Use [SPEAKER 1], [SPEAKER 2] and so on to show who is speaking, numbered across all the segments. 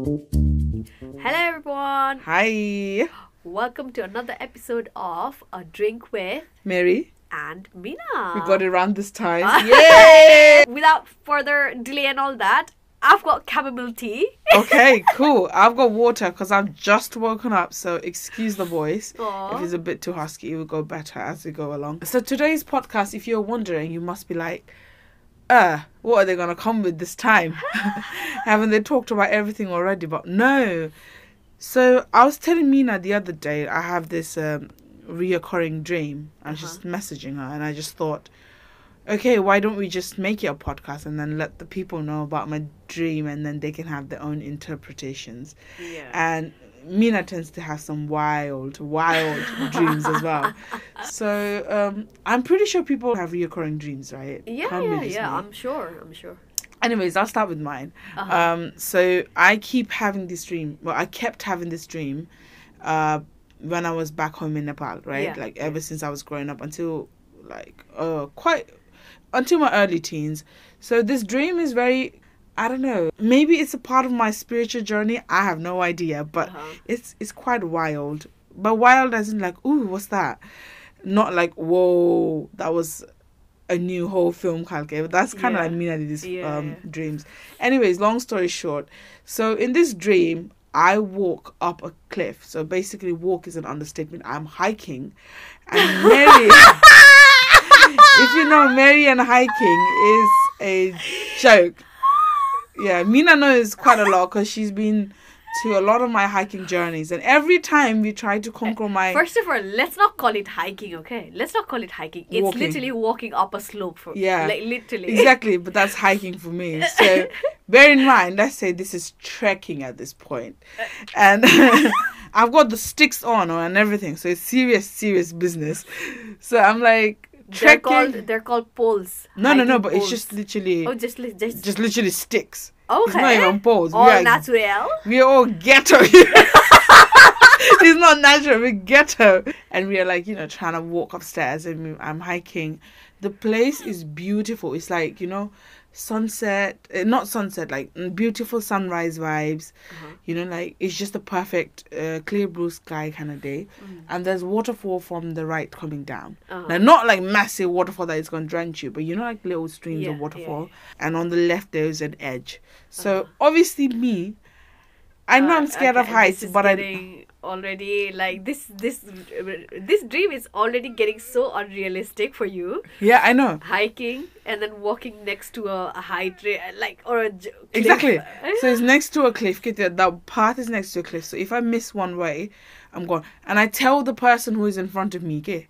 [SPEAKER 1] Hello, everyone.
[SPEAKER 2] Hi,
[SPEAKER 1] Welcome to another episode of A Drink with
[SPEAKER 2] Meri.
[SPEAKER 1] and Mina.
[SPEAKER 2] We got it around this time. Yay!
[SPEAKER 1] Without further delay and all that, I've got chamomile tea.
[SPEAKER 2] okay, cool. I've got water because I've just woken up, so excuse the voice.
[SPEAKER 1] Aw.
[SPEAKER 2] If it's a bit too husky, it will go better as we go along. So today's podcast, if you're wondering, you must be like, uh, what are they gonna come with this time? Haven't they talked about everything already? But no. So I was telling Mina the other day I have this um, reoccurring dream. I was just messaging her, and I just thought, okay, why don't we just make it a podcast and then let the people know about my dream, and then they can have their own interpretations.
[SPEAKER 1] Yeah.
[SPEAKER 2] And Mina tends to have some wild, wild dreams as well. So um, I'm pretty sure people have reoccurring dreams, right?
[SPEAKER 1] yeah,
[SPEAKER 2] Can't
[SPEAKER 1] yeah, yeah.
[SPEAKER 2] me.
[SPEAKER 1] I'm sure. I'm sure.
[SPEAKER 2] Anyways, I'll start with mine.
[SPEAKER 1] Uh-huh.
[SPEAKER 2] Um, so I keep having this dream. Well, I kept having this dream uh, when I was back home in Nepal, right?
[SPEAKER 1] Yeah,
[SPEAKER 2] Like ever since I was growing up until like uh quite until my early teens. So this dream is very I don't know. Maybe it's a part of my spiritual journey. I have no idea, but
[SPEAKER 1] Uh-huh.
[SPEAKER 2] it's it's quite wild. But wild as in like, ooh, what's that? Not like, whoa, that was a new whole film calculate. But that's kind of like me and these
[SPEAKER 1] Yeah,
[SPEAKER 2] um,
[SPEAKER 1] yeah.
[SPEAKER 2] dreams. Anyways, long story short. So in this dream, I walk up a cliff. So basically, walk is an understatement. I'm hiking, and Meri. If you know, Meri and hiking is a joke. Yeah, Mina knows quite a lot because she's been to a lot of my hiking journeys, and every time we try to conquer my
[SPEAKER 1] First of all, let's not call it hiking, okay? Let's not call it hiking. It's
[SPEAKER 2] Walking.
[SPEAKER 1] literally walking up a slope. For,
[SPEAKER 2] Yeah.
[SPEAKER 1] Like, literally.
[SPEAKER 2] exactly, but that's hiking for me. So bear in mind, let's say this is trekking at this point, and I've got the sticks on and everything, so it's serious, serious business. So I'm like
[SPEAKER 1] They're called, they're called poles.
[SPEAKER 2] no, no, no, but it's just literally,
[SPEAKER 1] Oh, just, li- just,
[SPEAKER 2] just literally sticks.
[SPEAKER 1] okay.
[SPEAKER 2] It's not even poles.
[SPEAKER 1] All
[SPEAKER 2] we are
[SPEAKER 1] natural.
[SPEAKER 2] we are all ghetto here. it's not natural. We're ghetto, and we are like you know trying to walk upstairs, and I'm hiking. The place is beautiful. It's like you know sunset, uh, not sunset, like mm, beautiful sunrise vibes.
[SPEAKER 1] Uh-huh.
[SPEAKER 2] You know, like it's just a perfect uh, clear blue sky kind of day,
[SPEAKER 1] Mm.
[SPEAKER 2] and there's waterfall from the right coming down.
[SPEAKER 1] Uh-huh.
[SPEAKER 2] Now, not like massive waterfall that is going to drench you, but you know, like little streams
[SPEAKER 1] Yeah,
[SPEAKER 2] of
[SPEAKER 1] yeah,
[SPEAKER 2] waterfall. And on the left, there's an edge. So
[SPEAKER 1] Uh-huh.
[SPEAKER 2] obviously, me, I know
[SPEAKER 1] Uh,
[SPEAKER 2] I'm scared of heights, but I.
[SPEAKER 1] already like this this this dream is already getting so unrealistic for you.
[SPEAKER 2] Yeah, I know.
[SPEAKER 1] Hiking and then walking next to a, a high tree, like or a j-.
[SPEAKER 2] Exactly. So it's next to a cliff. That the path is next to a cliff. So if I miss one way, I'm gone. And I tell the person who is in front of me, okay,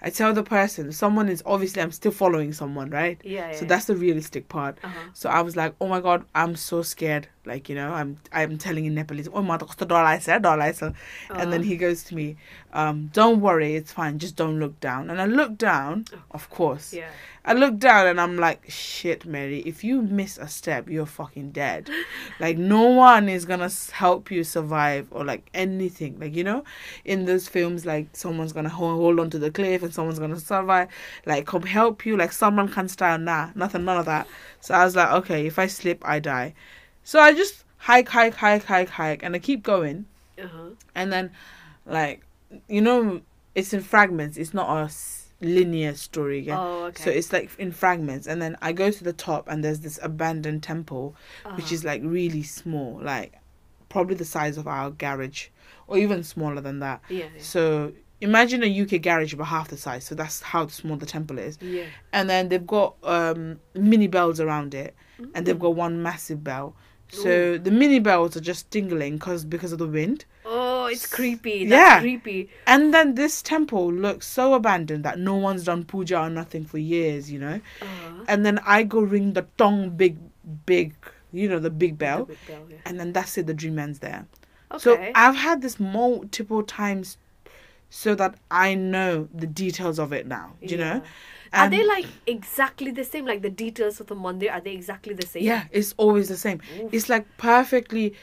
[SPEAKER 2] I tell the person someone is obviously I'm still following someone, right?
[SPEAKER 1] Yeah,
[SPEAKER 2] So that's the realistic part.
[SPEAKER 1] Uh-huh.
[SPEAKER 2] So I was like, oh my god, I'm so scared. Like you know, I'm I'm telling in Nepalese, oh my god, and then he goes to me, um, don't worry, it's fine. Just don't look down. And I look down, of course.
[SPEAKER 1] yeah.
[SPEAKER 2] I look down and I'm like, shit, Meri, if you miss a step, you're fucking dead. like, no one is gonna help you survive or like anything. Like, you know, in those films, like, someone's gonna hold, hold on to the cliff and someone's gonna survive, like, come help you. Like, someone can stand. Nah, nothing, none of that. So I was like, okay, if I slip, I die. So I just hike, hike, hike, hike, hike, and I keep going
[SPEAKER 1] Uh-huh.
[SPEAKER 2] and then like you know it's in fragments it's not a s- linear story again
[SPEAKER 1] Oh, okay.
[SPEAKER 2] so it's like in fragments and then i go to the top and there's this abandoned temple which
[SPEAKER 1] Uh-huh.
[SPEAKER 2] is like really small like probably the size of our garage or even smaller than that
[SPEAKER 1] yeah, yeah.
[SPEAKER 2] so imagine a uk garage about half the size so that's how small the temple is
[SPEAKER 1] yeah.
[SPEAKER 2] and then they've got um mini bells around it and they've got one massive bell so the mini bells are just tingling cause because of the wind
[SPEAKER 1] Oh, it's creepy. That's
[SPEAKER 2] Yeah.
[SPEAKER 1] creepy.
[SPEAKER 2] And then this temple looks so abandoned that no one's done puja or nothing for years, you know.
[SPEAKER 1] Uh,
[SPEAKER 2] And then I go ring the tong big, big, you know, the big bell,
[SPEAKER 1] the big bell, yeah.
[SPEAKER 2] and then that's it. The dream ends there.
[SPEAKER 1] Okay.
[SPEAKER 2] So I've had this multiple times, so that I know the details of it now. Do you know?
[SPEAKER 1] Yeah. Are they like exactly the same? Like the details of the mandir, are they exactly the same?
[SPEAKER 2] Yeah, it's always the same.
[SPEAKER 1] Oof.
[SPEAKER 2] It's like perfectly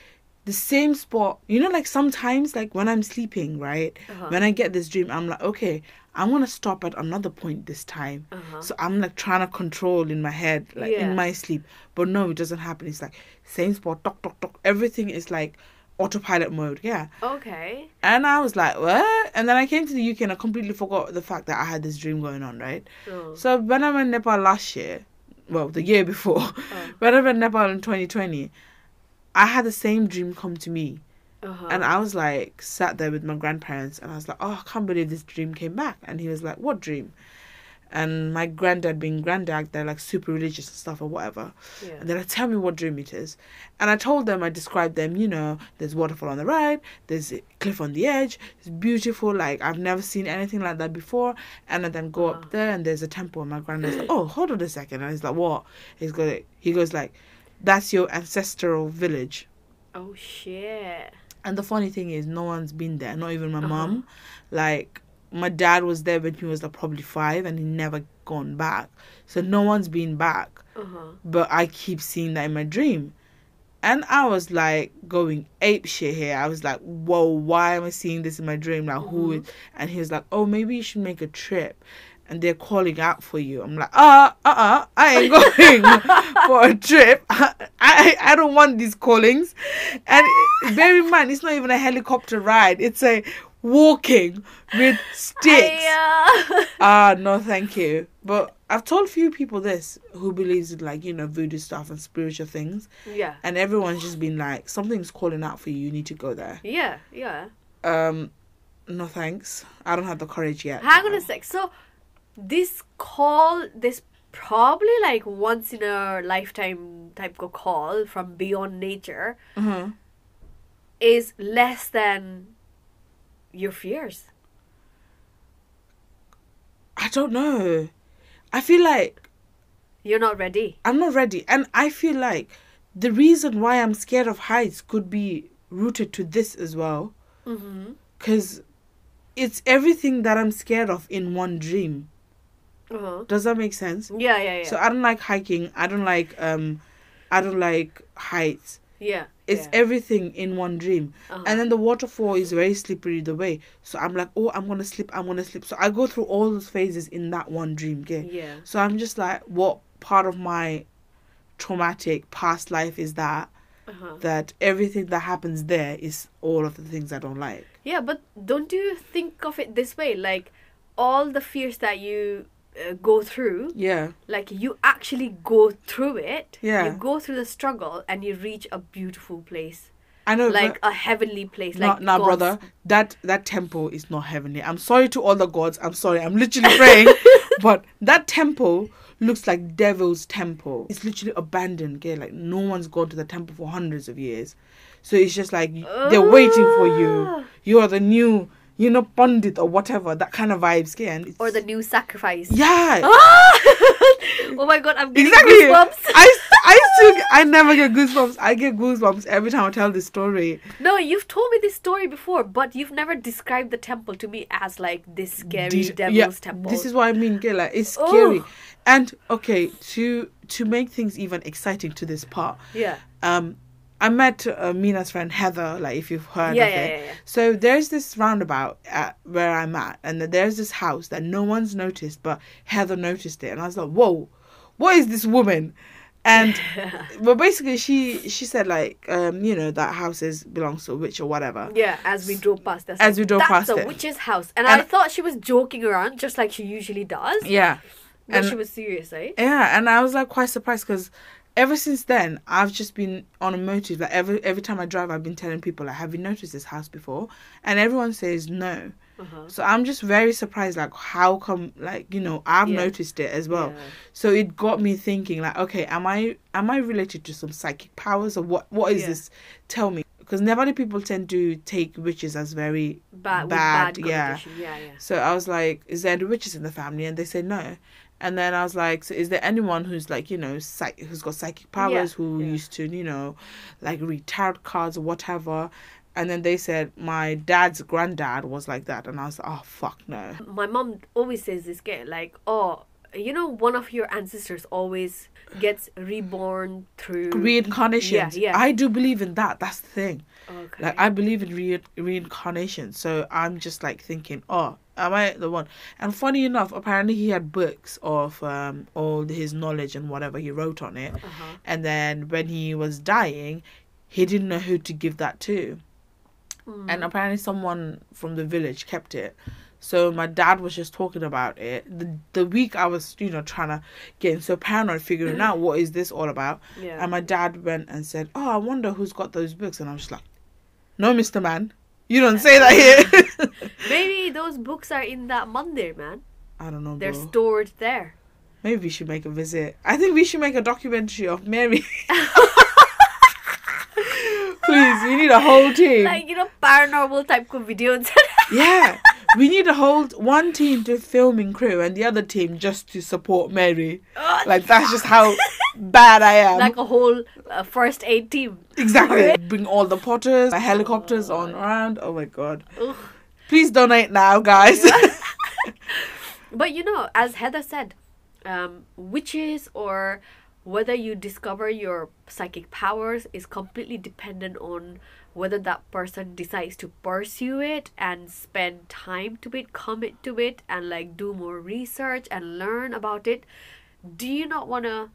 [SPEAKER 2] the same spot. You know, like sometimes, like when I'm sleeping, right?
[SPEAKER 1] Uh-huh.
[SPEAKER 2] When I get this dream, I'm like, okay, I'm gonna stop at another point this time.
[SPEAKER 1] Uh-huh.
[SPEAKER 2] So I'm like trying to control in my head, like
[SPEAKER 1] Yeah.
[SPEAKER 2] in my sleep. But no, it doesn't happen. It's like same spot, talk, talk, talk. Everything is like autopilot mode. Yeah.
[SPEAKER 1] Okay.
[SPEAKER 2] And I was like, what? And then I came to the UK and I completely forgot the fact that I had this dream going on, right?
[SPEAKER 1] Oh.
[SPEAKER 2] So when I went to Nepal last year, well, the year before,
[SPEAKER 1] Oh.
[SPEAKER 2] when I went Nepal in 2020, I had the same dream come to me.
[SPEAKER 1] Uh-huh.
[SPEAKER 2] And I was like, sat there with my grandparents and I was like, oh, I can't believe this dream came back. And he was like, what dream? And my granddad, being granddad, they're like super religious and stuff or whatever.
[SPEAKER 1] yeah.
[SPEAKER 2] And they're like, tell me what dream it is. And I told them, I described them, you know, there's waterfall on the right, there's a cliff on the edge, it's beautiful, like I've never seen anything like that before. And I then go
[SPEAKER 1] Wow.
[SPEAKER 2] up there and there's a temple. And my granddad's like, oh, hold on a second. And he's like, what? He's got he goes like, that's your ancestral village.
[SPEAKER 1] Oh shit.
[SPEAKER 2] And the funny thing is, no one's been there, not even my
[SPEAKER 1] Uh-huh.
[SPEAKER 2] mum. Like, my dad was there when he was like probably five and he never gone back. So no one's been back
[SPEAKER 1] Uh-huh.
[SPEAKER 2] but I keep seeing that in my dream. And I was like going ape shit here. I was like, whoa, why am I seeing this in my dream? Like, who is? And he was like, oh, maybe you should make a trip. And they're calling out for you. I'm like, uh, uh, uh, I ain't going for a trip. I, I, I don't want these callings. And bear in mind, it's not even a helicopter ride. It's a walking with sticks.
[SPEAKER 1] I, uh,
[SPEAKER 2] Ah, no, thank you. But I've told few people this who believes in like you know voodoo stuff and spiritual things,
[SPEAKER 1] yeah.
[SPEAKER 2] and everyone's just been like, something's calling out for you. You need to go there.
[SPEAKER 1] Yeah. Yeah.
[SPEAKER 2] Um, no thanks. I don't have the courage yet.
[SPEAKER 1] Hang on a sec. So, this call, this probably like once in a lifetime type of call from beyond nature,
[SPEAKER 2] Mhm.
[SPEAKER 1] is less than your fears.
[SPEAKER 2] I don't know. I feel like
[SPEAKER 1] You're not ready.
[SPEAKER 2] I'm not ready, and I feel like the reason why I'm scared of heights could be rooted to this as well,
[SPEAKER 1] Mm-hmm.
[SPEAKER 2] because it's everything that I'm scared of in one dream.
[SPEAKER 1] Uh-huh.
[SPEAKER 2] Does that make sense?
[SPEAKER 1] Yeah, yeah, yeah.
[SPEAKER 2] So I don't like hiking. I don't like um, I don't like heights.
[SPEAKER 1] yeah.
[SPEAKER 2] It's
[SPEAKER 1] yeah.
[SPEAKER 2] everything in one dream.
[SPEAKER 1] Uh-huh.
[SPEAKER 2] And then the waterfall is very slippery the way. So I'm like, oh, I'm gonna slip. I'm gonna slip. So I go through all those phases in that one dream. Okay.
[SPEAKER 1] yeah.
[SPEAKER 2] So I'm just like, what part of my traumatic past life is that?
[SPEAKER 1] Uh-huh.
[SPEAKER 2] That everything that happens there is all of the things I don't like.
[SPEAKER 1] Yeah, but don't you think of it this way? Like, all the fears that you uh, go through,
[SPEAKER 2] Yeah.
[SPEAKER 1] like, you actually go through it.
[SPEAKER 2] Yeah.
[SPEAKER 1] You go through the struggle and you reach a beautiful place.
[SPEAKER 2] I know.
[SPEAKER 1] Like, a heavenly place.
[SPEAKER 2] No,
[SPEAKER 1] Like,
[SPEAKER 2] no,
[SPEAKER 1] God's-
[SPEAKER 2] brother, that that temple is not heavenly. I'm sorry to all the gods. I'm sorry. I'm literally praying, but that temple looks like devil's temple. It's literally abandoned. Okay, like no one's gone to the temple for hundreds of years, so it's just like they're waiting for you.
[SPEAKER 1] Ah.
[SPEAKER 2] You are the new, you know, pandit or whatever. That kind of vibes. Okay, and
[SPEAKER 1] Or the new sacrifice.
[SPEAKER 2] yeah.
[SPEAKER 1] oh my god, I'm getting
[SPEAKER 2] Exactly.
[SPEAKER 1] goosebumps.
[SPEAKER 2] I, I still I never get goosebumps. I get goosebumps every time I tell this story.
[SPEAKER 1] No, you've told me this story before, but you've never described the temple to me as like this scary
[SPEAKER 2] These-
[SPEAKER 1] devil's
[SPEAKER 2] yeah,
[SPEAKER 1] temple.
[SPEAKER 2] This is what I mean, okay, like it's scary.
[SPEAKER 1] Ugh.
[SPEAKER 2] And okay, to to make things even exciting to this part,
[SPEAKER 1] yeah.
[SPEAKER 2] um, I met uh, Mina's friend Heather. Like if you've heard
[SPEAKER 1] Yeah,
[SPEAKER 2] of
[SPEAKER 1] yeah,
[SPEAKER 2] it.
[SPEAKER 1] yeah.
[SPEAKER 2] So there's this roundabout at where I'm at, and there's this house that no one's noticed, but Heather noticed it, and I was like, whoa, what is this woman? And well, basically, she she said like, um, you know, that house is belongs to a witch or whatever.
[SPEAKER 1] Yeah, as we drove past. That's
[SPEAKER 2] As we drove
[SPEAKER 1] that's
[SPEAKER 2] past
[SPEAKER 1] a
[SPEAKER 2] it.
[SPEAKER 1] witch's house, and,
[SPEAKER 2] And-
[SPEAKER 1] I thought she was joking around, just like she usually does.
[SPEAKER 2] Yeah.
[SPEAKER 1] but
[SPEAKER 2] and-
[SPEAKER 1] she was serious, eh?
[SPEAKER 2] Yeah, and I was like quite surprised because ever since then I've just been on a motive. Like every every time I drive, I've been telling people like, "Have you noticed this house before?" And everyone says no.
[SPEAKER 1] Uh-huh.
[SPEAKER 2] So I'm just very surprised. Like, how come? Like, you know, I've
[SPEAKER 1] Yeah.
[SPEAKER 2] noticed it as well.
[SPEAKER 1] Yeah.
[SPEAKER 2] So it got me thinking. Like, okay, am I am I related to some psychic powers or what? What is
[SPEAKER 1] Yeah.
[SPEAKER 2] this? Tell me. Because Nepali people tend to take witches as very
[SPEAKER 1] Bad,
[SPEAKER 2] Bad,
[SPEAKER 1] bad
[SPEAKER 2] yeah.
[SPEAKER 1] Yeah, yeah.
[SPEAKER 2] so I was like, is there any witches in the family? And they said no. And then I was like, so is there anyone who's like, you know, psych- who's got psychic powers,
[SPEAKER 1] Yeah,
[SPEAKER 2] who
[SPEAKER 1] yeah.
[SPEAKER 2] used to, you know, like read tarot cards or whatever? And then they said my dad's granddad was like that, and I was like, oh fuck no.
[SPEAKER 1] My mom always says this, get like, oh, you know one of your ancestors always gets reborn through
[SPEAKER 2] Reincarnations.
[SPEAKER 1] Yeah, yeah.
[SPEAKER 2] I do believe in that. That's the thing.
[SPEAKER 1] Okay.
[SPEAKER 2] Like I believe in re- reincarnation. So I'm just like thinking, oh, am I the one? And funny enough, apparently he had books of um all his knowledge and whatever he wrote on it.
[SPEAKER 1] uh-huh.
[SPEAKER 2] And then when he was dying, he didn't know who to give that to.
[SPEAKER 1] Mm.
[SPEAKER 2] And apparently someone from the village kept it. So my dad was just talking about it. The the week I was, you know, trying to getting so paranoid figuring out what is this all about.
[SPEAKER 1] yeah.
[SPEAKER 2] And my dad went and said, "Oh, I wonder who's got those books." And I was just like, "No, Mister Man, you don't say that here."
[SPEAKER 1] Maybe those books are in that mandir, man.
[SPEAKER 2] I don't know,
[SPEAKER 1] They're
[SPEAKER 2] bro.
[SPEAKER 1] stored there.
[SPEAKER 2] Maybe we should make a visit. I think we should make a documentary of Meri. Please, we need a whole team.
[SPEAKER 1] Like, you know, paranormal type of videos.
[SPEAKER 2] yeah, we need a whole one team to filming crew and the other team just to support Meri. Like that's just how bad I am.
[SPEAKER 1] like a whole uh, first aid team.
[SPEAKER 2] exactly. Bring all the potters, the helicopters on around. Oh my god.
[SPEAKER 1] Ugh.
[SPEAKER 2] Please donate now, guys.
[SPEAKER 1] But you know, as Heather said, um, witches or whether you discover your psychic powers is completely dependent on whether that person decides to pursue it and spend time to it, commit to it, and like do more research and learn about it. Do you not want to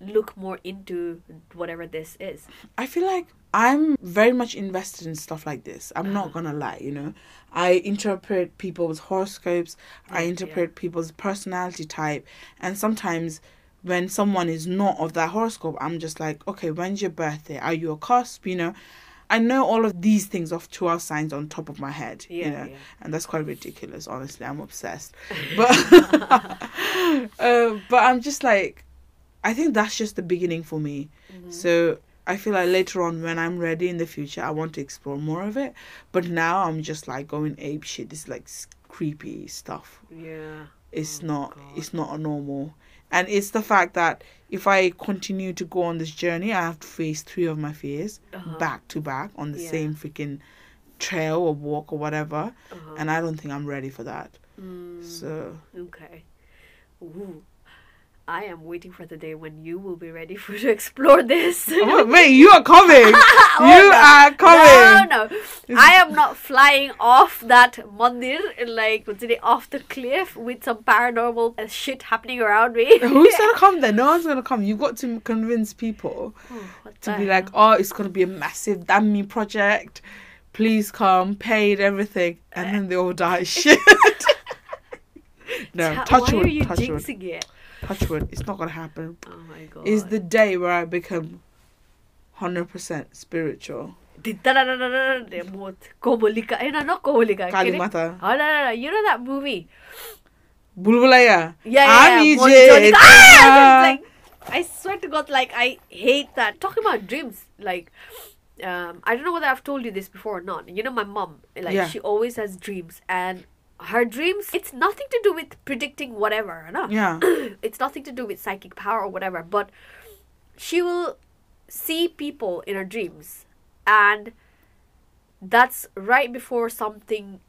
[SPEAKER 1] look more into whatever this is?
[SPEAKER 2] I feel like I'm very much invested in stuff like this. I'm not uh-huh. gonna lie, you know. I interpret people's horoscopes, I
[SPEAKER 1] Yeah,
[SPEAKER 2] interpret people's personality type, and sometimes when someone is not of that horoscope, I'm just like, okay, when's your birthday? Are you a cusp? You know, I know all of these things off of 12 signs on top of my head,
[SPEAKER 1] Yeah,
[SPEAKER 2] you know,
[SPEAKER 1] yeah.
[SPEAKER 2] and that's quite ridiculous, honestly. I'm obsessed. But, uh, but I'm just like, I think that's just the beginning for me.
[SPEAKER 1] Mm-hmm.
[SPEAKER 2] So I feel like later on, when I'm ready in the future, I want to explore more of it. But now I'm just like going ape shit. This like creepy stuff.
[SPEAKER 1] Yeah.
[SPEAKER 2] It's
[SPEAKER 1] Oh,
[SPEAKER 2] not.
[SPEAKER 1] God.
[SPEAKER 2] It's not a normal. And it's the fact that if I continue to go on this journey, I have to face three of my fears
[SPEAKER 1] Uh-huh.
[SPEAKER 2] back to back on the
[SPEAKER 1] Yeah.
[SPEAKER 2] same freaking trail or walk or whatever.
[SPEAKER 1] Uh-huh.
[SPEAKER 2] And I don't think I'm ready for that.
[SPEAKER 1] Mm.
[SPEAKER 2] So
[SPEAKER 1] Okay. Ooh. I am waiting for the day when you will be ready for to explore this.
[SPEAKER 2] oh, wait, you are coming. you
[SPEAKER 1] no.
[SPEAKER 2] are coming.
[SPEAKER 1] No, no. I am not flying off that mandir, like, what's it, off the cliff with some paranormal uh, shit happening around me.
[SPEAKER 2] Who's gonna come then? No one's gonna come. You've got to convince people
[SPEAKER 1] Oh,
[SPEAKER 2] to be like, oh, it's gonna be a massive damn me project. Please come, paid everything, and then they all die. Shit. no,
[SPEAKER 1] Ta-
[SPEAKER 2] touch
[SPEAKER 1] Why
[SPEAKER 2] wood,
[SPEAKER 1] are you
[SPEAKER 2] touch wood,
[SPEAKER 1] jinxing it?
[SPEAKER 2] Touch wood. It's not gonna happen.
[SPEAKER 1] Oh my god.
[SPEAKER 2] Is the day where I become hundred percent spiritual.
[SPEAKER 1] Kobolika. Eh, no, not Kobolika.
[SPEAKER 2] Kali
[SPEAKER 1] Kini-
[SPEAKER 2] Mata,
[SPEAKER 1] Oh, no, no, no. You know that movie?
[SPEAKER 2] Bulbulaya.
[SPEAKER 1] Yeah, yeah, yeah. Ah!
[SPEAKER 2] Ah!
[SPEAKER 1] Like, I swear to God, like I hate that. Talking about dreams, like um, I don't know whether I've told you this before or not. You know, my mom, like
[SPEAKER 2] Yeah.
[SPEAKER 1] she always has dreams, and her dreams, it's nothing to do with predicting whatever. No,
[SPEAKER 2] Yeah.
[SPEAKER 1] it's nothing to do with psychic power or whatever. But she will see people in her dreams, and that's right before something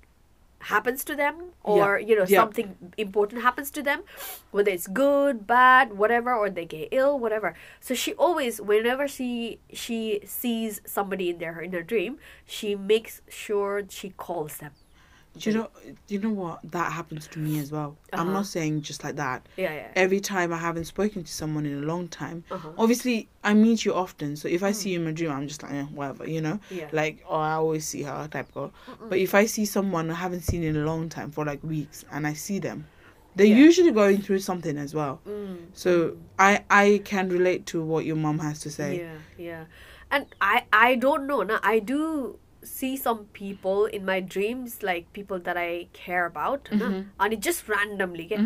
[SPEAKER 1] happens to them or you know
[SPEAKER 2] Yeah.
[SPEAKER 1] something important happens to them whether it's good bad whatever or they get ill whatever so she always whenever she she sees somebody in their in her dream she makes sure she calls them
[SPEAKER 2] Do you know? You know what? That happens to me as well. I'm
[SPEAKER 1] Uh-huh.
[SPEAKER 2] not saying just like that.
[SPEAKER 1] yeah yeah
[SPEAKER 2] every time I haven't spoken to someone in a long time.
[SPEAKER 1] Uh-huh.
[SPEAKER 2] Obviously, I meet you often, so if I see you in my dream, I'm just like, eh, whatever, you know?
[SPEAKER 1] Yeah.
[SPEAKER 2] Like, oh, I always see her type girl. But if I see someone I haven't seen in a long time for like weeks and I see them, they're
[SPEAKER 1] Yeah.
[SPEAKER 2] usually going through something as well.
[SPEAKER 1] Mm.
[SPEAKER 2] So I I can relate to what your mom has to say.
[SPEAKER 1] Yeah, yeah. And I I don't know. Now I do see some people in my dreams, like people that I care about,
[SPEAKER 2] Mm-hmm.
[SPEAKER 1] and it just randomly. ke?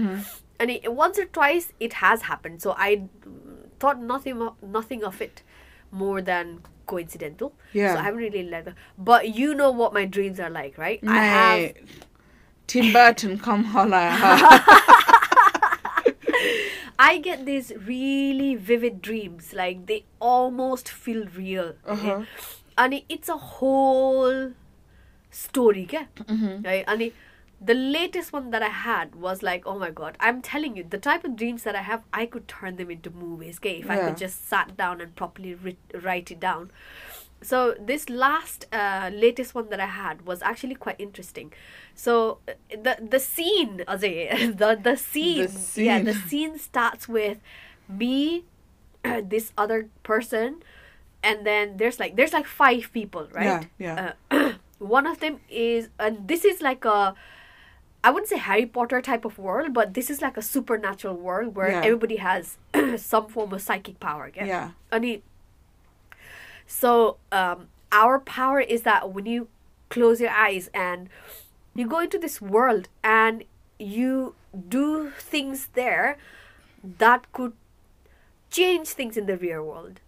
[SPEAKER 1] And it, once or twice it has happened. So I thought nothing of, nothing of it more than coincidental.
[SPEAKER 2] Yeah.
[SPEAKER 1] So I haven't really let. The, but you know what my dreams are like, right? I have
[SPEAKER 2] Tim Burton, come holla.
[SPEAKER 1] I get these really vivid dreams, like they almost feel real. okay?
[SPEAKER 2] Uh-huh.
[SPEAKER 1] And it- it's a whole story, ke?
[SPEAKER 2] Mm-hmm.
[SPEAKER 1] Right? And it- the latest one that I had was like, oh my god, I'm telling you, the type of dreams that I have, I could turn them into movies. Okay, if I
[SPEAKER 2] Yeah.
[SPEAKER 1] could just sat down and properly writ- write it down. So this last uh, latest one that I had was actually quite interesting. So uh, the the scene, Ajay, the the scene, yeah, the
[SPEAKER 2] scene.
[SPEAKER 1] scene starts with me, this other person, and then there's like there's like five people, right?
[SPEAKER 2] Yeah,
[SPEAKER 1] Uh, one of them is, and this is like a. I wouldn't say Harry Potter type of world, but this is like a supernatural world where
[SPEAKER 2] Yeah.
[SPEAKER 1] everybody has some form of psychic power. Okay?
[SPEAKER 2] Yeah.
[SPEAKER 1] Ani, so um, our power is that when you close your eyes and you go into this world and you do things there that could change things in the real world.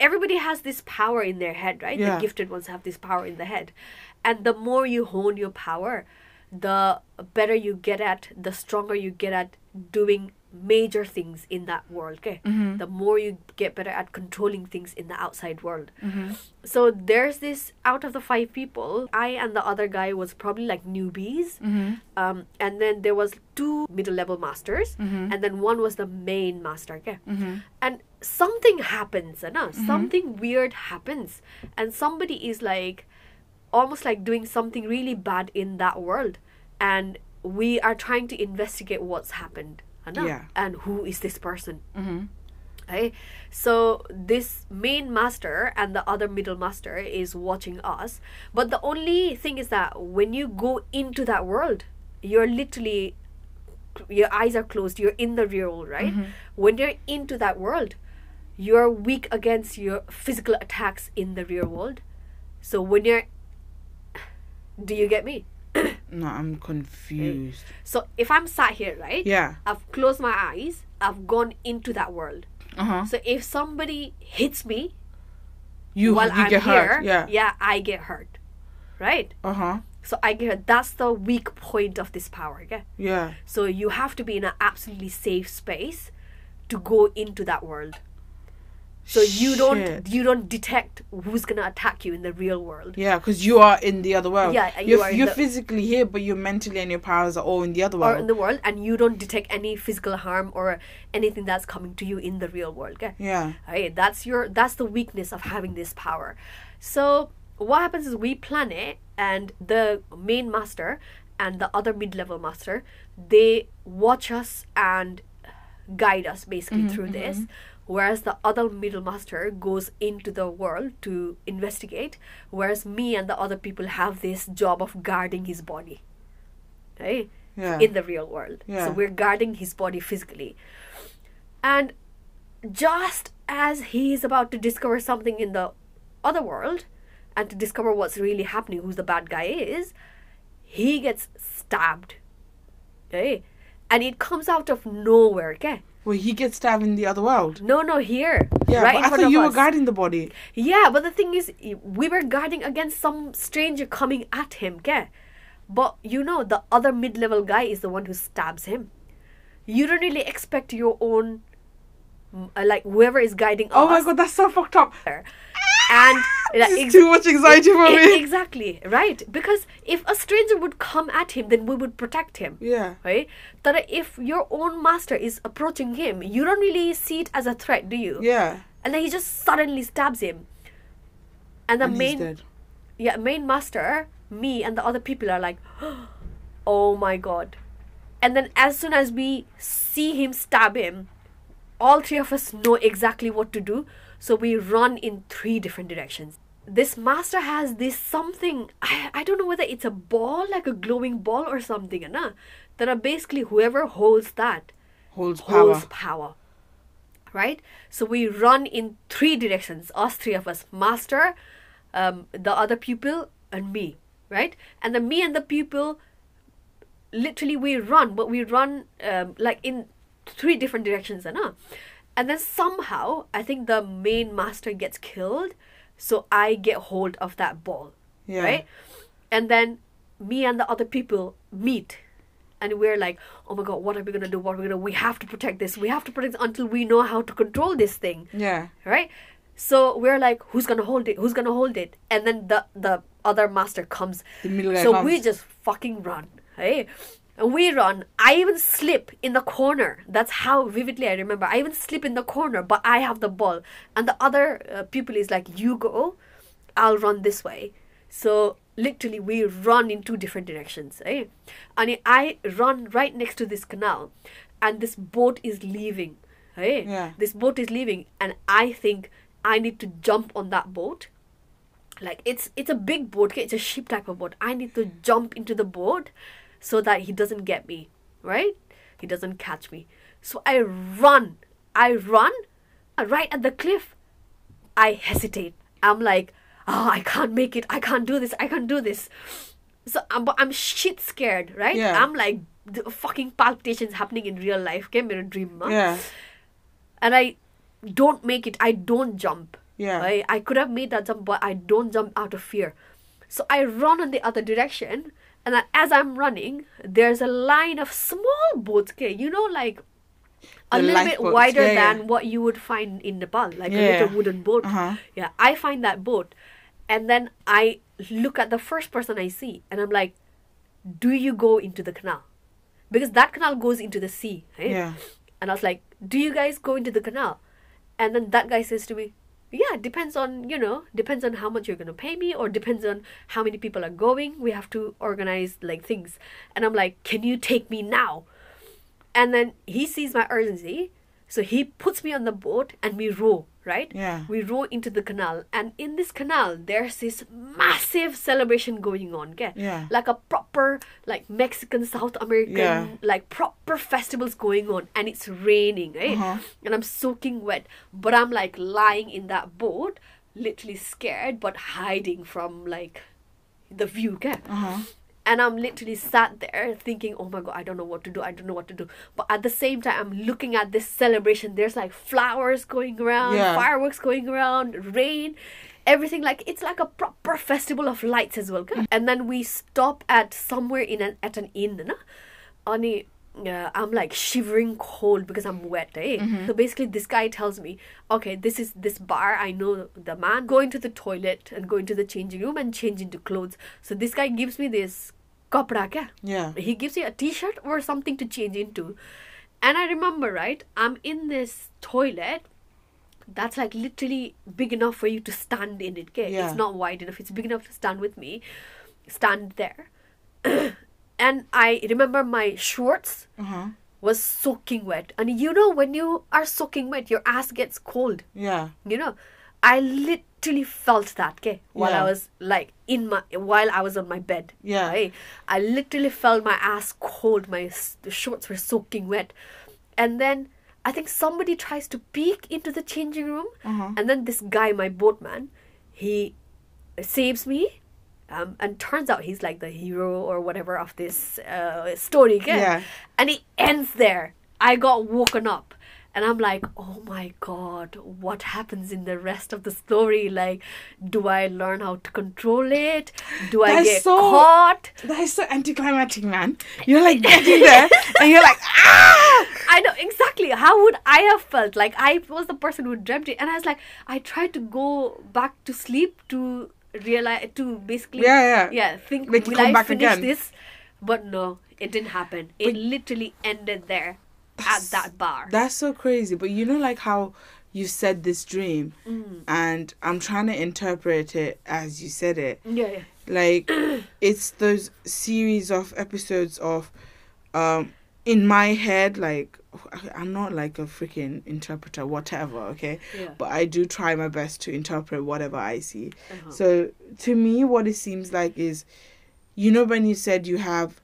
[SPEAKER 1] Everybody has this power in their head, right?
[SPEAKER 2] Yeah.
[SPEAKER 1] The gifted ones have this power in the head. And the more you hone your power, the better you get at, the stronger you get at doing major things in that world. Okay? Mm-hmm. The more you get better at controlling things in the outside world. Mm-hmm. So there's this out of the five people, I and the other guy was probably like newbies. Mm-hmm. Um, and then there was two middle level masters, and then one was the main master. Okay? And something happens, you uh, know? something weird happens, and somebody is like almost like doing something really bad in that world, and we are trying to investigate what's happened.
[SPEAKER 2] Yeah.
[SPEAKER 1] And who is this person? Mm-hmm. Right? So this main master and the other middle master is watching us. But the only thing is that when you go into that world, you're literally your eyes are closed, you're in the real world, right? Mm-hmm. When you're into that world, you're weak against your physical attacks in the real world. So when you're do you get me?
[SPEAKER 2] No, I'm confused.
[SPEAKER 1] So if I'm sat here, right?
[SPEAKER 2] Yeah.
[SPEAKER 1] I've closed my eyes, I've gone into that world.
[SPEAKER 2] Uh huh.
[SPEAKER 1] So if somebody hits me
[SPEAKER 2] You,
[SPEAKER 1] while
[SPEAKER 2] you
[SPEAKER 1] I'm
[SPEAKER 2] get
[SPEAKER 1] here,
[SPEAKER 2] hurt. Yeah.
[SPEAKER 1] yeah, I get hurt. Right?
[SPEAKER 2] Uh huh.
[SPEAKER 1] So I get hurt. That's the weak point of this power, okay?
[SPEAKER 2] Yeah.
[SPEAKER 1] So you have to be in an absolutely safe space to go into that world. So you don't you don't detect who's gonna attack you in the real world.
[SPEAKER 2] Yeah, because you are in the other world.
[SPEAKER 1] Yeah, you
[SPEAKER 2] you're,
[SPEAKER 1] are
[SPEAKER 2] you're physically here, but you're mentally and your powers are all in the other world.
[SPEAKER 1] Or in the world and you don't detect any physical harm or anything that's coming to you in the real world. Okay?
[SPEAKER 2] yeah.
[SPEAKER 1] Right, that's your that's the weakness of having this power. So what happens is we plan it and the main master and the other mid-level master they watch us and guide us basically mm-hmm, through this mm-hmm. Whereas the other middle master goes into the world to investigate whereas me and the other people have this job of guarding his body right
[SPEAKER 2] Yeah.
[SPEAKER 1] in the real world
[SPEAKER 2] Yeah.
[SPEAKER 1] so we're guarding his body physically and just as he is about to discover something in the other world and to discover what's really happening, who's the bad guy is, he gets stabbed. Okay? And it comes out of nowhere, okay?
[SPEAKER 2] Well, he gets stabbed in the other world.
[SPEAKER 1] No, no, here.
[SPEAKER 2] Yeah,
[SPEAKER 1] right
[SPEAKER 2] but
[SPEAKER 1] in
[SPEAKER 2] I thought you were
[SPEAKER 1] us.
[SPEAKER 2] guarding the body.
[SPEAKER 1] Yeah, but the thing is, we were guarding against some stranger coming at him, okay? But you know, the other mid level guy is the one who stabs him. You don't really expect your own, uh, like, whoever is guiding
[SPEAKER 2] Oh
[SPEAKER 1] us.
[SPEAKER 2] my god, that's so fucked up.
[SPEAKER 1] And like, ex-
[SPEAKER 2] too much anxiety for me.
[SPEAKER 1] exactly right? Because if a stranger would come at him then we would protect him
[SPEAKER 2] Yeah.
[SPEAKER 1] right? But if your own master is approaching him you don't really see it as a threat do you?
[SPEAKER 2] Yeah.
[SPEAKER 1] and then he just suddenly stabs him. And the
[SPEAKER 2] and
[SPEAKER 1] main yeah main master me and the other people are like oh my god. And then as soon as we see him stab him all three of us know exactly what to do so we run in three different directions this master has this something I, I don't know whether it's a ball like a glowing ball or something na? that are basically whoever holds that
[SPEAKER 2] Holds power.
[SPEAKER 1] holds power. Right? So we run in three directions, us three of us master, um, the other pupil, and me. Right? And the me and the pupil literally we run, but we run um, like in three different directions. And, and then somehow, I think the main master gets killed, so I get hold of that ball
[SPEAKER 2] Yeah.
[SPEAKER 1] right? And then me and the other people meet, and we're like, "Oh my god, what are we gonna do? What are we gonna? We have to protect this. We have to protect this until we know how to control this thing,
[SPEAKER 2] Yeah.
[SPEAKER 1] right?" So we're like, "Who's gonna hold it? Who's gonna hold it?" And then the the other master comes.
[SPEAKER 2] The middle guy
[SPEAKER 1] so
[SPEAKER 2] comes.
[SPEAKER 1] we just fucking run, Hey, we run. I even slip in the corner. That's how vividly I remember. I even slip in the corner, but I have the ball, and the other uh, pupil is like, "You go, I'll run this way." So literally, we run in two different directions. Eh? And I run right next to this canal, and this boat is leaving. Hey,
[SPEAKER 2] Yeah.
[SPEAKER 1] this boat is leaving, and I think I need to jump on that boat like it's it's a big boat okay? it's a ship type of boat i need to jump into the boat so that he doesn't get me, right? He doesn't catch me. So I run. I run right at the cliff. I hesitate. I'm like, oh, I can't make it. I can't do this. I can't do this. So I'm, I'm shit scared, right?
[SPEAKER 2] Yeah.
[SPEAKER 1] I'm like, the fucking palpitations happening in real life. Okay, a dream. Ma.
[SPEAKER 2] Yeah.
[SPEAKER 1] And I don't make it. I don't jump.
[SPEAKER 2] Yeah.
[SPEAKER 1] I, I could have made that jump, but I don't jump out of fear. So I run in the other direction and as I'm running, there's a line of small boats. Okay, you know, like a
[SPEAKER 2] The
[SPEAKER 1] little bit
[SPEAKER 2] lifeboats,
[SPEAKER 1] wider
[SPEAKER 2] yeah, yeah.
[SPEAKER 1] than what you would find in Nepal, like a little wooden boat.
[SPEAKER 2] Uh-huh.
[SPEAKER 1] Yeah, I find that boat, and then I look at the first person I see, and I'm like, "Do you go into the canal?" Because that canal goes into the sea. Right?
[SPEAKER 2] Yeah.
[SPEAKER 1] And I was like, Do you guys go into the canal? And then that guy says to me, Yeah, depends on, you know, depends on how much you're to pay me or depends on how many people are going. We have to organize like things. And I'm like, Can you take me now? And then he sees my urgency. So he puts me on the boat and we row, right?
[SPEAKER 2] Yeah.
[SPEAKER 1] We row into the canal. And in this canal, there's this massive celebration going on. Okay?
[SPEAKER 2] Yeah.
[SPEAKER 1] Like a proper, like Mexican, South American,
[SPEAKER 2] Yeah.
[SPEAKER 1] like proper festivals going on. And it's raining, right?
[SPEAKER 2] Uh-huh.
[SPEAKER 1] And I'm soaking wet. But I'm like lying in that boat, literally scared, but hiding from like the view. Okay?
[SPEAKER 2] Uh-huh.
[SPEAKER 1] And I'm literally sat there thinking, oh my god, I don't know what to do. I don't know what to do. But at the same time, I'm looking at this celebration. There's like flowers going around,
[SPEAKER 2] Yeah.
[SPEAKER 1] fireworks going around, rain, everything. Like it's like a proper festival of lights as well. And then we stop at somewhere in an at an inn. Na? Ani, uh, I'm like shivering cold because I'm wet. Eh?
[SPEAKER 2] Mm-hmm.
[SPEAKER 1] So basically, this guy tells me, okay, this is this bar. I know the man. Go into the toilet and go into the changing room and change into clothes. So this guy gives me this kapra kya?
[SPEAKER 2] Yeah.
[SPEAKER 1] He gives you a t-shirt or something to change into. And I remember, right, I'm in this toilet that's like literally big enough for you to stand in it. Okay?
[SPEAKER 2] Yeah.
[SPEAKER 1] It's not wide enough. It's big enough to stand with me. Stand there. and I remember my shorts
[SPEAKER 2] Uh-huh.
[SPEAKER 1] was soaking wet. And you know when you are soaking wet, your ass gets cold
[SPEAKER 2] Yeah.
[SPEAKER 1] you know i literally felt that okay while
[SPEAKER 2] Yeah.
[SPEAKER 1] i was like in my while i was on my bed
[SPEAKER 2] Yeah.
[SPEAKER 1] right? i literally felt my ass cold my the shorts were soaking wet and then i think somebody tries to peek into the changing room
[SPEAKER 2] Uh-huh.
[SPEAKER 1] and then this guy my boatman he saves me um, and turns out he's like the hero or whatever of this uh, story okay?
[SPEAKER 2] Yeah.
[SPEAKER 1] and it ends there i got woken up and i'm like oh my god what happens in the rest of the story like do i learn how to control it do i
[SPEAKER 2] That's
[SPEAKER 1] get
[SPEAKER 2] so-
[SPEAKER 1] caught
[SPEAKER 2] That is so anticlimactic, man. You're like getting there and you're like, ah!
[SPEAKER 1] I know exactly how would I have felt. Like I was the person who dreamt it, and I was like, I tried to go back to sleep to realize to basically
[SPEAKER 2] Yeah, yeah.
[SPEAKER 1] yeah think
[SPEAKER 2] Make
[SPEAKER 1] will
[SPEAKER 2] come
[SPEAKER 1] I
[SPEAKER 2] back
[SPEAKER 1] finish
[SPEAKER 2] again.
[SPEAKER 1] this? But no, it didn't happen. It literally ended there at that bar.
[SPEAKER 2] That's so crazy. But you know, like how you said this dream,
[SPEAKER 1] Mm.
[SPEAKER 2] and I'm trying to interpret it as you said it.
[SPEAKER 1] yeah, yeah,
[SPEAKER 2] Like, it's those series of episodes of, um, in my head, like, I'm not like a freaking interpreter, whatever, okay?
[SPEAKER 1] yeah.
[SPEAKER 2] But I do try my best to interpret whatever I see.
[SPEAKER 1] Uh-huh.
[SPEAKER 2] So to me, what it seems like is, you know, when you said you have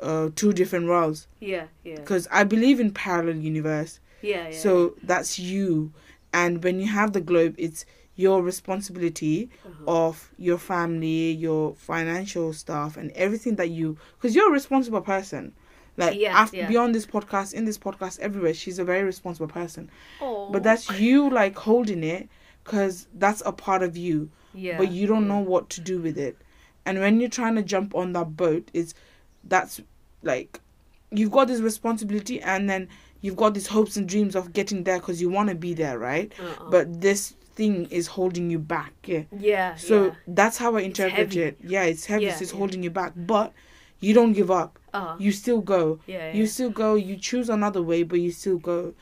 [SPEAKER 2] uh, two different worlds,
[SPEAKER 1] yeah, yeah,
[SPEAKER 2] because I believe in parallel universe.
[SPEAKER 1] yeah, yeah.
[SPEAKER 2] So that's you, and when you have the globe, it's your responsibility
[SPEAKER 1] Uh-huh.
[SPEAKER 2] of your family, your financial stuff, and everything that you, because you're a responsible person. Like
[SPEAKER 1] Yeah,
[SPEAKER 2] after,
[SPEAKER 1] yeah.
[SPEAKER 2] beyond this podcast, in this podcast, everywhere, she's a very responsible person. But that's you like holding it, because that's a part of you
[SPEAKER 1] yeah,
[SPEAKER 2] but you don't
[SPEAKER 1] yeah.
[SPEAKER 2] know what to do with it. And when you're trying to jump on that boat, it's that's like you've got this responsibility, and then you've got these hopes and dreams of getting there because you want to be there, right?
[SPEAKER 1] Uh-uh.
[SPEAKER 2] But this thing is holding you back. Yeah.
[SPEAKER 1] yeah,
[SPEAKER 2] So
[SPEAKER 1] yeah.
[SPEAKER 2] that's how I interpret it. Yeah, it's heavy.
[SPEAKER 1] Yeah,
[SPEAKER 2] so it's
[SPEAKER 1] yeah.
[SPEAKER 2] holding you back, but you don't give up.
[SPEAKER 1] Uh,
[SPEAKER 2] you still go.
[SPEAKER 1] yeah, yeah.
[SPEAKER 2] You still go. You choose another way, but you still go.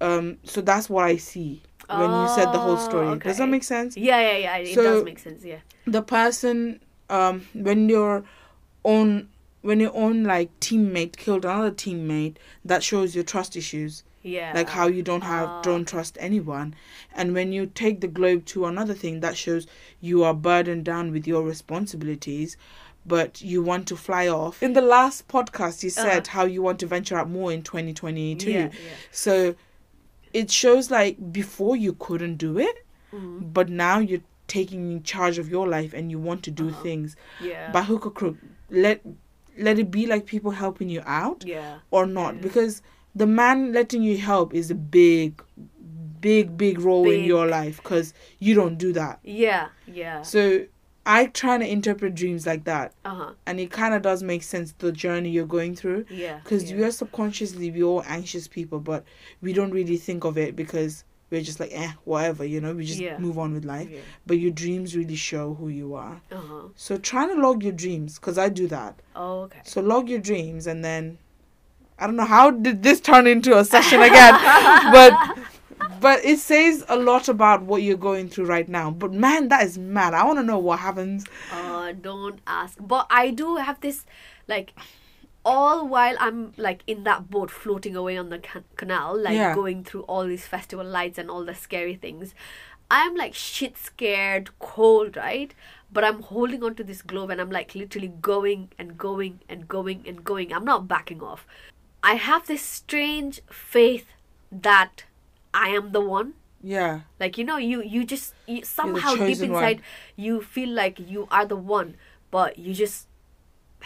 [SPEAKER 2] Um, so that's what I see when you said the whole
[SPEAKER 1] Oh,
[SPEAKER 2] story. Does that make sense?
[SPEAKER 1] yeah, yeah, yeah. It
[SPEAKER 2] So-
[SPEAKER 1] does make sense. Yeah.
[SPEAKER 2] The person, um, when your own when your own like teammate killed another teammate, that shows your trust issues.
[SPEAKER 1] Yeah.
[SPEAKER 2] like how you don't have
[SPEAKER 1] Ah,
[SPEAKER 2] don't trust anyone and when you take the globe to another thing that shows you are burdened down with your responsibilities but you want to fly off in the last podcast you said how you want to venture out more in 2022
[SPEAKER 1] Uh-huh. Yeah, yeah.
[SPEAKER 2] so it shows like before you couldn't do it
[SPEAKER 1] Mm,
[SPEAKER 2] but now you're taking charge of your life and you want to do
[SPEAKER 1] Uh-huh.
[SPEAKER 2] things
[SPEAKER 1] yeah.
[SPEAKER 2] by hook or crook let let it be like people helping you out
[SPEAKER 1] yeah.
[SPEAKER 2] or not
[SPEAKER 1] Yeah.
[SPEAKER 2] because the man letting you help is a big big big role in your life because you don't do that
[SPEAKER 1] Yeah. Yeah.
[SPEAKER 2] so i try to interpret dreams like that
[SPEAKER 1] Uh huh.
[SPEAKER 2] and it kind of does make sense the journey you're going through
[SPEAKER 1] Yeah.
[SPEAKER 2] because
[SPEAKER 1] yeah.
[SPEAKER 2] we are subconsciously we're all anxious people but we don't really think of it because we're just like eh whatever you know we just
[SPEAKER 1] Yeah.
[SPEAKER 2] move on with life
[SPEAKER 1] Yeah.
[SPEAKER 2] but your dreams really show who you are
[SPEAKER 1] Uh huh.
[SPEAKER 2] so try to log your dreams because i do that
[SPEAKER 1] Oh, okay.
[SPEAKER 2] so log your dreams and then I don't know how did this turn into a session again, but but it says a lot about what you're going through right now. But man, that is mad. I want to know what happens.
[SPEAKER 1] Uh, don't ask. But I do have this, like, all while I'm like in that boat floating away on the can- canal, like
[SPEAKER 2] Yeah.
[SPEAKER 1] going through all these festival lights and all the scary things. I'm like shit scared, cold, right? But I'm holding onto this globe and I'm like literally going and going and going and going. I'm not backing off. I have this strange faith that I am the one
[SPEAKER 2] Yeah,
[SPEAKER 1] like you know you you just you, somehow deep
[SPEAKER 2] chosen one.
[SPEAKER 1] inside you feel like you are the one but you just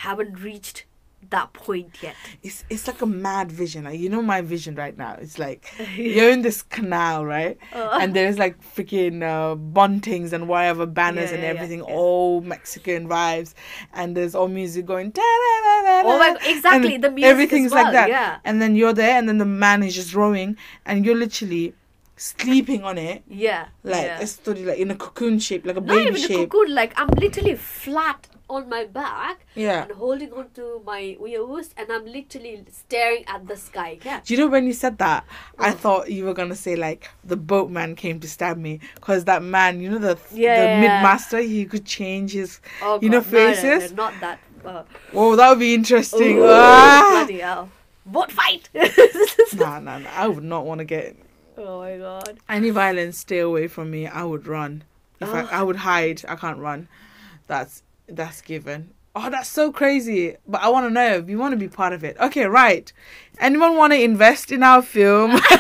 [SPEAKER 1] haven't reached that point yet
[SPEAKER 2] it's it's like a mad vision. Like you know my vision right now. It's like you're in this canal, right?
[SPEAKER 1] Uh.
[SPEAKER 2] And there's like freaking uh, buntings and whatever banners
[SPEAKER 1] Yeah,
[SPEAKER 2] and
[SPEAKER 1] yeah, yeah,
[SPEAKER 2] everything,
[SPEAKER 1] yeah.
[SPEAKER 2] all Mexican vibes, and there's all music going.
[SPEAKER 1] Oh my exactly,
[SPEAKER 2] and
[SPEAKER 1] the music
[SPEAKER 2] Everything's
[SPEAKER 1] well,
[SPEAKER 2] like that.
[SPEAKER 1] yeah.
[SPEAKER 2] And then you're there, and then the man is just rowing, and you're literally sleeping on it,
[SPEAKER 1] yeah
[SPEAKER 2] like
[SPEAKER 1] yeah.
[SPEAKER 2] a story, like in a cocoon shape, like a
[SPEAKER 1] not
[SPEAKER 2] baby
[SPEAKER 1] even a
[SPEAKER 2] shape.
[SPEAKER 1] cocoon like i'm literally flat on my back
[SPEAKER 2] Yeah.
[SPEAKER 1] and holding on to my ears and i'm literally staring at the sky yeah
[SPEAKER 2] Do you know when you said that, I
[SPEAKER 1] Oh.
[SPEAKER 2] thought you were gonna say like the boatman came to stab me because that man, you know the
[SPEAKER 1] Yeah,
[SPEAKER 2] the
[SPEAKER 1] yeah,
[SPEAKER 2] mid
[SPEAKER 1] yeah.
[SPEAKER 2] he could change his.
[SPEAKER 1] oh
[SPEAKER 2] You know
[SPEAKER 1] God, no, no, no,
[SPEAKER 2] faces?
[SPEAKER 1] not that uh,
[SPEAKER 2] Oh, that would be interesting.
[SPEAKER 1] ooh,
[SPEAKER 2] Ah!
[SPEAKER 1] bloody hell boat fight
[SPEAKER 2] Nah, nah, nah. I would not want to get
[SPEAKER 1] oh my god
[SPEAKER 2] any violence. Stay away from me. I would run. If I, I would hide. I can't run. That's that's given. Oh, that's so crazy. But I want to know. We want to be part of it. Okay, right. Anyone want to invest in our film?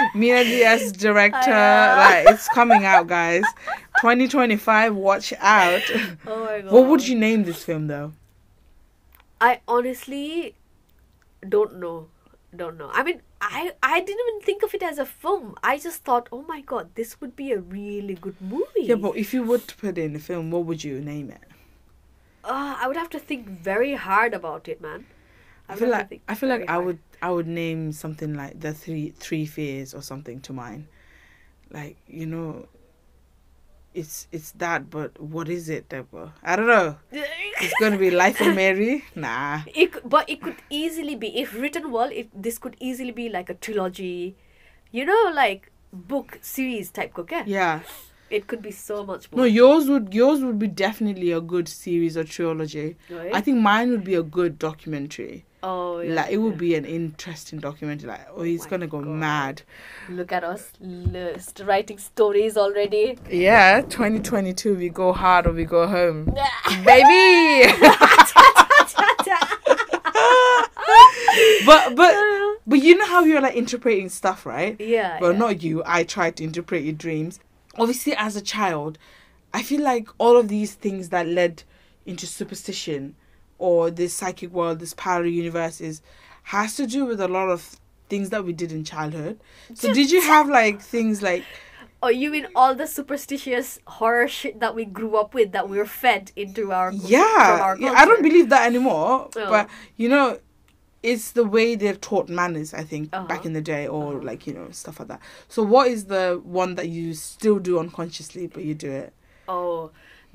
[SPEAKER 2] Mina Diaz director. Oh, like it's coming out, guys. 2025. Watch out.
[SPEAKER 1] oh my god
[SPEAKER 2] What would you name this film though?
[SPEAKER 1] I honestly don't know. Don't know. I mean, I I didn't even think of it as a film. I just thought, oh my god, this would be a really good movie.
[SPEAKER 2] Yeah, but if you were to put it in a film, what would you name it?
[SPEAKER 1] uh, I would have to think very hard about it, man.
[SPEAKER 2] I
[SPEAKER 1] would
[SPEAKER 2] feel like I feel like
[SPEAKER 1] very
[SPEAKER 2] I would I would name something like the three three fears or something to mine. Like you know, it's it's that, but what is it, Deborah? I don't know. It's gonna be Life of Meri. Nah.
[SPEAKER 1] It, but it could easily be if written well. It this could easily be like a trilogy, you know, like book series type. Okay,
[SPEAKER 2] Yeah.
[SPEAKER 1] it could be so much more.
[SPEAKER 2] No, yours would yours would be definitely a good series or trilogy.
[SPEAKER 1] right?
[SPEAKER 2] I think mine would be a good documentary.
[SPEAKER 1] Oh, yeah,
[SPEAKER 2] like it would
[SPEAKER 1] yeah.
[SPEAKER 2] be an interesting documentary. Like oh, he's
[SPEAKER 1] my
[SPEAKER 2] gonna go
[SPEAKER 1] God.
[SPEAKER 2] mad.
[SPEAKER 1] Look at us, list writing stories already.
[SPEAKER 2] Yeah, 2022, we go hard or we go home, baby. but but but you know how you're like interpreting stuff, right?
[SPEAKER 1] yeah.
[SPEAKER 2] Well,
[SPEAKER 1] yeah.
[SPEAKER 2] not you. I try to interpret your dreams. Obviously, as a child, I feel like all of these things that led into superstition or this psychic world, this parallel universes, has to do with a lot of things that we did in childhood. So, did you have like things like
[SPEAKER 1] Oh, you mean all the superstitious horror shit that we grew up with that we were fed into our
[SPEAKER 2] yeah,
[SPEAKER 1] our
[SPEAKER 2] yeah? I don't believe that anymore.
[SPEAKER 1] Oh.
[SPEAKER 2] But you know, it's the way they're taught manners. I think
[SPEAKER 1] Uh-huh.
[SPEAKER 2] back in the day, or
[SPEAKER 1] Uh-huh.
[SPEAKER 2] like you know stuff like that. So, what is the one that you still do unconsciously, but you do it?
[SPEAKER 1] Oh,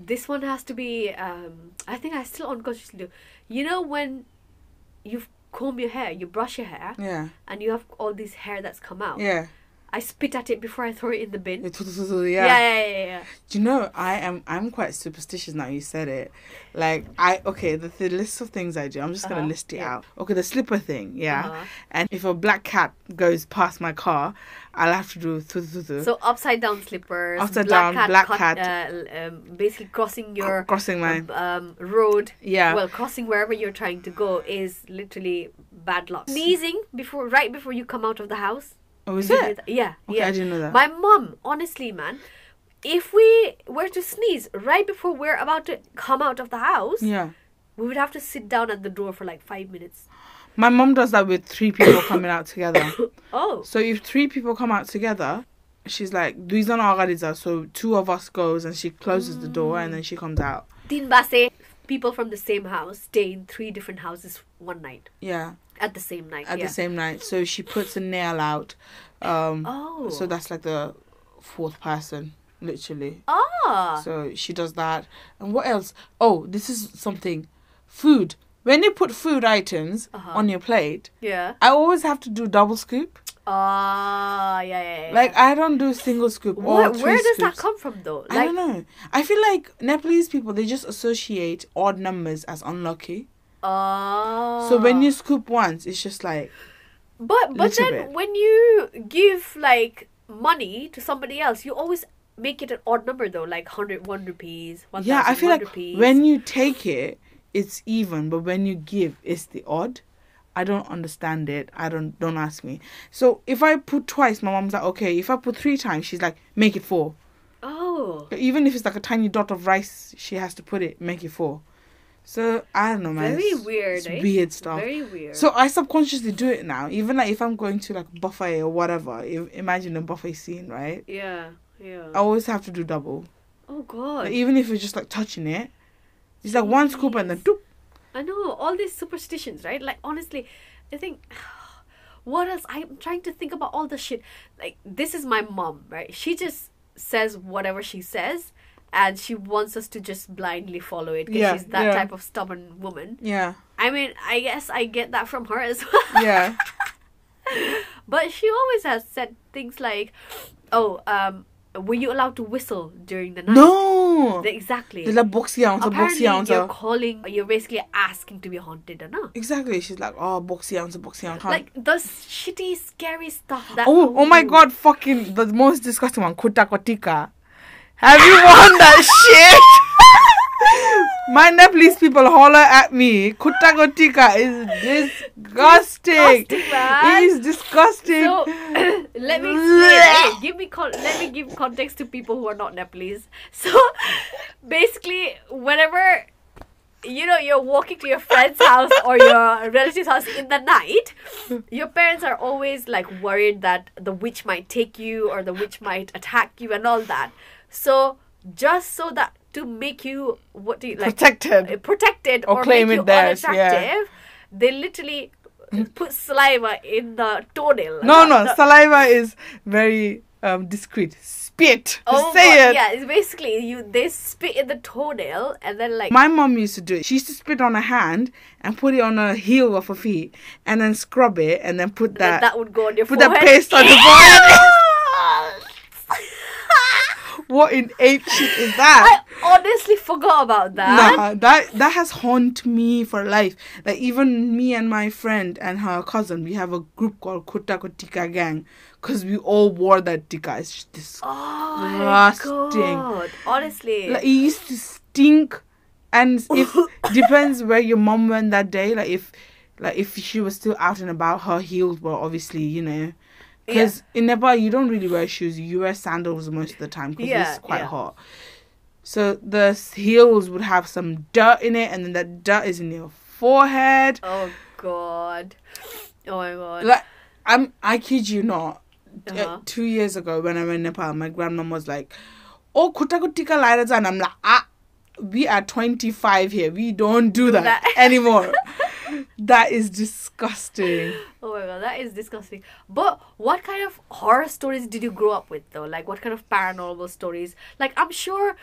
[SPEAKER 1] this one has to be. Um, I think I still unconsciously do. You know when you've comb your hair, you brush your hair,
[SPEAKER 2] Yeah.
[SPEAKER 1] and you have all this hair that's come out.
[SPEAKER 2] Yeah.
[SPEAKER 1] I spit at it before I throw it in the bin.
[SPEAKER 2] Yeah.
[SPEAKER 1] Yeah, yeah, yeah, yeah.
[SPEAKER 2] Do you know I am I'm quite superstitious now you said it. Like I okay, the, the list of things I do, I'm just gonna
[SPEAKER 1] Uh-huh,
[SPEAKER 2] list it
[SPEAKER 1] yeah.
[SPEAKER 2] out. Okay, the slipper thing, yeah.
[SPEAKER 1] Uh-huh.
[SPEAKER 2] And if a black cat goes past my car, I'll have to do thu- thu- thu-
[SPEAKER 1] So upside down slippers,
[SPEAKER 2] Upside
[SPEAKER 1] black
[SPEAKER 2] down,
[SPEAKER 1] cat,
[SPEAKER 2] black
[SPEAKER 1] cut-
[SPEAKER 2] cat.
[SPEAKER 1] uh, um, basically crossing your
[SPEAKER 2] crossing line.
[SPEAKER 1] um, road.
[SPEAKER 2] Yeah.
[SPEAKER 1] Well, crossing wherever you're trying to go is literally bad luck. Sneezing before, right before you come out of the house.
[SPEAKER 2] oh, is it?
[SPEAKER 1] Yeah,
[SPEAKER 2] Okay,
[SPEAKER 1] yeah.
[SPEAKER 2] I didn't know that.
[SPEAKER 1] My mom, honestly, man, if we were to sneeze right before we're about to come out of the house,
[SPEAKER 2] yeah.
[SPEAKER 1] we would have to sit down at the door for like five minutes.
[SPEAKER 2] My mom does that with three people coming out together.
[SPEAKER 1] Oh,
[SPEAKER 2] So if three people come out together, she's like, "These are not Agadiza." So two of us goes and she closes the door and then she comes out.
[SPEAKER 1] Tin Base, people from the same house stay in three different houses one night
[SPEAKER 2] Yeah,
[SPEAKER 1] at the same night.
[SPEAKER 2] at
[SPEAKER 1] yeah.
[SPEAKER 2] the same night. So she puts a nail out. Um,
[SPEAKER 1] Oh.
[SPEAKER 2] So that's like the fourth person, literally.
[SPEAKER 1] ah.
[SPEAKER 2] So she does that. And what else? Oh, this is something. Food. When you put food items
[SPEAKER 1] Uh-huh.
[SPEAKER 2] on your plate,
[SPEAKER 1] yeah.
[SPEAKER 2] I always have to do double scoop.
[SPEAKER 1] Ah, yeah, yeah, yeah.
[SPEAKER 2] Like I don't do single scoop or
[SPEAKER 1] where, does that come from though?
[SPEAKER 2] I don't know. I feel like Nepalese people they just associate odd numbers as unlucky.
[SPEAKER 1] ah.
[SPEAKER 2] So when you scoop once, it's just like
[SPEAKER 1] But but then
[SPEAKER 2] bit.
[SPEAKER 1] when you give like money to somebody else, you always make it an odd number though, like hundred one rupees, one
[SPEAKER 2] yeah. I feel like
[SPEAKER 1] rupees.
[SPEAKER 2] when you take it, it's even, but when you give, it's the odd. I don't understand it. I don't don't ask me. So if I put twice, my mom's like, okay. If I put three times, she's like, make it four.
[SPEAKER 1] oh,
[SPEAKER 2] Even if it's like a tiny dot of rice, she has to put it, make it four. So I don't know, man.
[SPEAKER 1] very
[SPEAKER 2] It's-
[SPEAKER 1] weird.
[SPEAKER 2] It's
[SPEAKER 1] eh?
[SPEAKER 2] weird stuff.
[SPEAKER 1] Very weird.
[SPEAKER 2] So I subconsciously do it now. Even like if I'm going to like buffet or whatever, if, imagine a buffet scene, right?
[SPEAKER 1] yeah, yeah.
[SPEAKER 2] I always have to do double.
[SPEAKER 1] oh god.
[SPEAKER 2] Like, even if it's just like touching it, it's like one scoop and then doop.
[SPEAKER 1] I know all these superstitions, right? Like honestly, I think what else? I'm trying to think about all the shit. Like this is my mom, right? She just says whatever she says, and she wants us to just blindly follow it because
[SPEAKER 2] Yeah,
[SPEAKER 1] she's that
[SPEAKER 2] yeah.
[SPEAKER 1] type of stubborn woman.
[SPEAKER 2] Yeah,
[SPEAKER 1] I mean, I guess I get that from her as well.
[SPEAKER 2] yeah,
[SPEAKER 1] but she always has said things like, "Oh, um, were you allowed to whistle during the night?"
[SPEAKER 2] no.
[SPEAKER 1] Exactly.
[SPEAKER 2] There's like boxy ounce,
[SPEAKER 1] Apparently,
[SPEAKER 2] boxy ounce.
[SPEAKER 1] you're calling. You're basically asking to be haunted, or not?
[SPEAKER 2] Exactly. She's like, oh, boxy ounce, boxy ounce.
[SPEAKER 1] Like the shitty, scary stuff that.
[SPEAKER 2] oh, oh my god, fucking the most disgusting one, kuta kotika. Have you won that shit? My Nepalese people holler at me. Kuta kotika is disgusting.
[SPEAKER 1] Disgusting, man.
[SPEAKER 2] It is disgusting.
[SPEAKER 1] So let me explain. Give me con- let me give context to people who are not Nepalese. So basically, whenever you know you're walking to your friend's house or your relative's house in the night, your parents are always like worried that the witch might take you or the witch might attack you and all that. So just so that to make you what do you like
[SPEAKER 2] Protected.
[SPEAKER 1] uh, protected
[SPEAKER 2] Or
[SPEAKER 1] or,
[SPEAKER 2] claim
[SPEAKER 1] make
[SPEAKER 2] it
[SPEAKER 1] you
[SPEAKER 2] theirs, yeah.
[SPEAKER 1] they literally put saliva in the toenail.
[SPEAKER 2] No, no,
[SPEAKER 1] the-
[SPEAKER 2] saliva is very um discreet. Spit.
[SPEAKER 1] Oh
[SPEAKER 2] Say
[SPEAKER 1] God,
[SPEAKER 2] it.
[SPEAKER 1] yeah, it's basically you. They spit in the toenail and then like
[SPEAKER 2] My mom used to do it. She used to spit on her hand and put it on her heel of her feet and then scrub it and then put
[SPEAKER 1] then
[SPEAKER 2] that,
[SPEAKER 1] that would go on your
[SPEAKER 2] put
[SPEAKER 1] forehead.
[SPEAKER 2] that paste on the forehead. what in ape shit is that?
[SPEAKER 1] I honestly forgot about that.
[SPEAKER 2] Nah, that that has haunted me for life. Like even me and my friend and her cousin, we have a group called Kuta Kotika Gang because we all wore that tika. It's just
[SPEAKER 1] Oh my
[SPEAKER 2] Disgusting.
[SPEAKER 1] god! Honestly,
[SPEAKER 2] like it used to stink and if depends where your mom went that day like if like if she was still out and about her heels were obviously you know because in nepal you don't really wear shoes you wear sandals most of the time because
[SPEAKER 1] Yeah,
[SPEAKER 2] it's quite
[SPEAKER 1] yeah.
[SPEAKER 2] hot so the heels would have some dirt in it and then that dirt is in your forehead
[SPEAKER 1] oh god, oh my god.
[SPEAKER 2] like i'm i kid you not uh,
[SPEAKER 1] Uh-huh.
[SPEAKER 2] two years ago when i went to nepal my grandmom was like oh kuta kutika and i'm like ah we are 25 here we don't do that,
[SPEAKER 1] that.
[SPEAKER 2] anymore that is disgusting.
[SPEAKER 1] Oh my god, that is disgusting. But what kind of horror stories did you grow up with though? Like what kind of paranormal stories? Like I'm sure,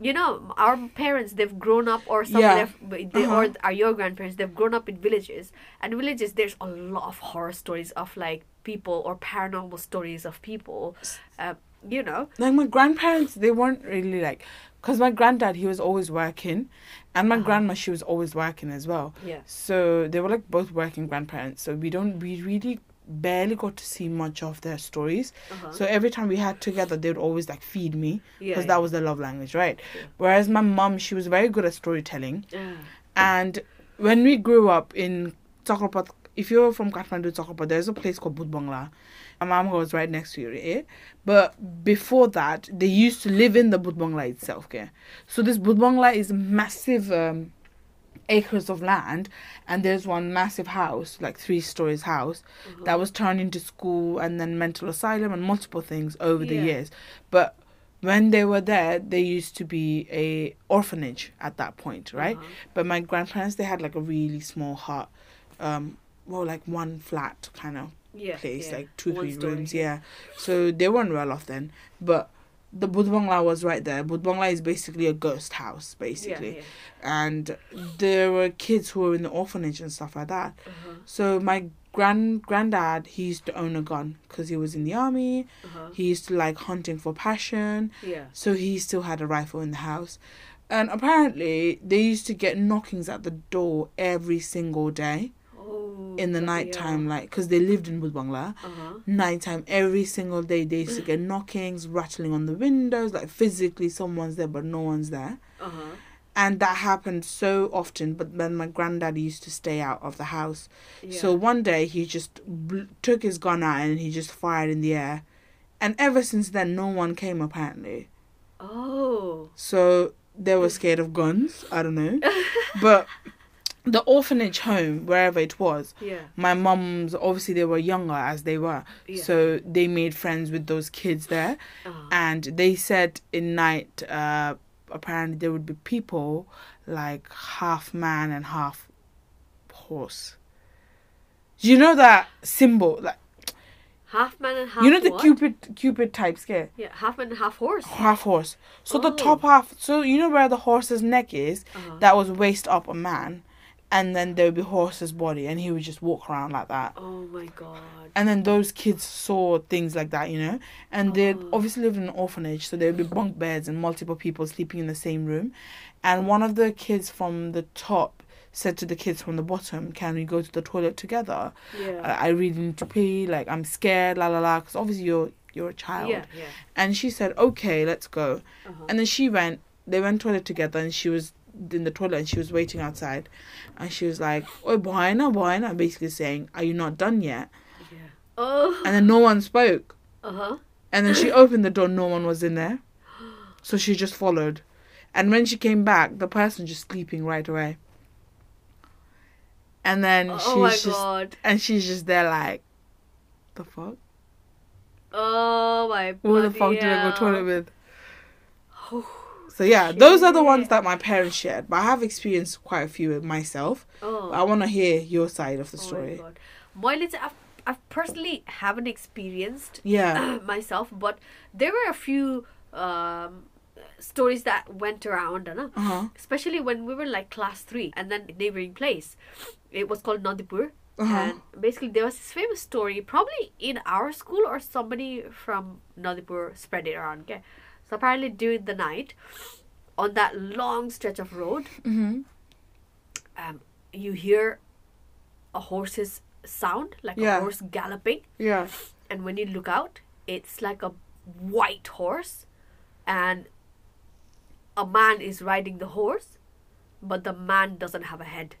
[SPEAKER 1] you know, our parents they've grown up or some
[SPEAKER 2] Yeah.
[SPEAKER 1] they've-
[SPEAKER 2] Uh-huh.
[SPEAKER 1] or are your grandparents they've grown up in villages and villages there's a lot of horror stories of like people or paranormal stories of people. Um, you know.
[SPEAKER 2] like my grandparents they weren't really like because my granddad he was always working and my
[SPEAKER 1] Uh-huh.
[SPEAKER 2] grandma she was always working as well
[SPEAKER 1] Yeah.
[SPEAKER 2] so they were like both working grandparents so we don't we really barely got to see much of their stories
[SPEAKER 1] Uh-huh.
[SPEAKER 2] so every time we had together they would always like feed me
[SPEAKER 1] yeah.
[SPEAKER 2] because that was their love language right whereas my mum she was very good at storytelling
[SPEAKER 1] yeah.
[SPEAKER 2] and when we grew up in Tokropat, if you're from Kathmandu, Tokropat, there's a place called Budbangla. My mom was right next to it. Eh? But before that, they used to live in the Budbangla itself. Okay? So this Budbangla is massive um, acres of land, and there's one massive house, like three stories house,
[SPEAKER 1] Uh-huh.
[SPEAKER 2] that was turned into school and then mental asylum and multiple things over the years. But when they were there, they used to be a orphanage at that point, right?
[SPEAKER 1] Uh-huh.
[SPEAKER 2] But my grandparents they had like a really small hut, um, well like one flat kind of
[SPEAKER 1] yeah.
[SPEAKER 2] place,
[SPEAKER 1] yeah.
[SPEAKER 2] like two
[SPEAKER 1] One
[SPEAKER 2] three
[SPEAKER 1] story.
[SPEAKER 2] rooms, yeah. So they weren't well off then, but the Budbangla was right there. Budbangla is basically a ghost house, basically,
[SPEAKER 1] Yeah,
[SPEAKER 2] and there were kids who were in the orphanage and stuff like that.
[SPEAKER 1] Uh-huh.
[SPEAKER 2] So my grand granddad he used to own a gun because he was in the army.
[SPEAKER 1] Uh-huh.
[SPEAKER 2] He used to like hunting for passion.
[SPEAKER 1] Yeah.
[SPEAKER 2] So he still had a rifle in the house. And apparently, they used to get knockings at the door every single day
[SPEAKER 1] Oh.
[SPEAKER 2] in the
[SPEAKER 1] bloody
[SPEAKER 2] night time, like, because they lived in Budbangla.
[SPEAKER 1] Uh-huh.
[SPEAKER 2] Nighttime, every single day, they used to get knockings, rattling on the windows, like physically someone's there, but no one's there.
[SPEAKER 1] Uh-huh.
[SPEAKER 2] And that happened so often, but then my granddad used to stay out of the house.
[SPEAKER 1] Yeah.
[SPEAKER 2] So one day, he just bl- took his gun out and he just fired in the air. And ever since then, no one came apparently.
[SPEAKER 1] Oh.
[SPEAKER 2] So they were scared of guns. I don't know. but the orphanage home, wherever it was,
[SPEAKER 1] Yeah.
[SPEAKER 2] my mum's obviously they were younger as they were.
[SPEAKER 1] Yeah.
[SPEAKER 2] So they made friends with those kids there.
[SPEAKER 1] Uh-huh.
[SPEAKER 2] And they said in night, uh, apparently there would be people like half man and half horse. You know that symbol, like
[SPEAKER 1] half man and half
[SPEAKER 2] you know the
[SPEAKER 1] what?
[SPEAKER 2] cupid cupid type scare,
[SPEAKER 1] Yeah, half man and half horse.
[SPEAKER 2] half horse. So the
[SPEAKER 1] Oh.
[SPEAKER 2] top half, so you know where the horse's neck is,
[SPEAKER 1] Uh-huh.
[SPEAKER 2] that was waist up a man, and then there would be horse's body, and he would just walk around like that.
[SPEAKER 1] Oh my god.
[SPEAKER 2] And then those kids saw things like that, you know, and they
[SPEAKER 1] Oh.
[SPEAKER 2] obviously lived in an orphanage, so there would be bunk beds and multiple people sleeping in the same room. And one of the kids from the top said to the kids from the bottom, "Can we go to the toilet together?
[SPEAKER 1] Yeah.
[SPEAKER 2] I, I really need to pee. Like I'm scared, la la la." Because obviously you're you're a child.
[SPEAKER 1] yeah, yeah.
[SPEAKER 2] And she said, "Okay, let's go."
[SPEAKER 1] Uh-huh.
[SPEAKER 2] And then she went. They went to toilet together, and she was in the toilet, and she was waiting outside, and she was like, "Oh, boina, boina," basically saying, "Are you not done yet?"
[SPEAKER 1] yeah. Oh.
[SPEAKER 2] And then no one spoke.
[SPEAKER 1] Uh-huh.
[SPEAKER 2] And then she opened the door, no one was in there. So she just followed. And when she came back, the person just sleeping right away. And then
[SPEAKER 1] Oh
[SPEAKER 2] she's
[SPEAKER 1] my
[SPEAKER 2] just
[SPEAKER 1] god.
[SPEAKER 2] and she's just there like the fuck?
[SPEAKER 1] Oh my
[SPEAKER 2] Who the
[SPEAKER 1] bloody
[SPEAKER 2] fuck did I go
[SPEAKER 1] hell.
[SPEAKER 2] toilet with? So yeah, those are the ones that my parents shared. But I have experienced quite a few myself.
[SPEAKER 1] Oh.
[SPEAKER 2] I wanna hear your side of the story.
[SPEAKER 1] Oh my god. My little, I've, I've personally haven't experienced
[SPEAKER 2] yeah.
[SPEAKER 1] myself, but there were a few um, stories that went around?
[SPEAKER 2] Uh-huh.
[SPEAKER 1] especially when we were like class three, and then neighboring place. It was called Nandipur.
[SPEAKER 2] Uh-huh.
[SPEAKER 1] And basically, there was this famous story, probably in our school or somebody from Nandipur spread it around. Okay, so apparently during the night, on that long stretch of road,
[SPEAKER 2] Mm-hmm.
[SPEAKER 1] um, you hear a horse's sound, like
[SPEAKER 2] Yeah.
[SPEAKER 1] a horse galloping,
[SPEAKER 2] Yeah.
[SPEAKER 1] and when you look out, it's like a white horse, and a man is riding the horse, but the man doesn't have a head.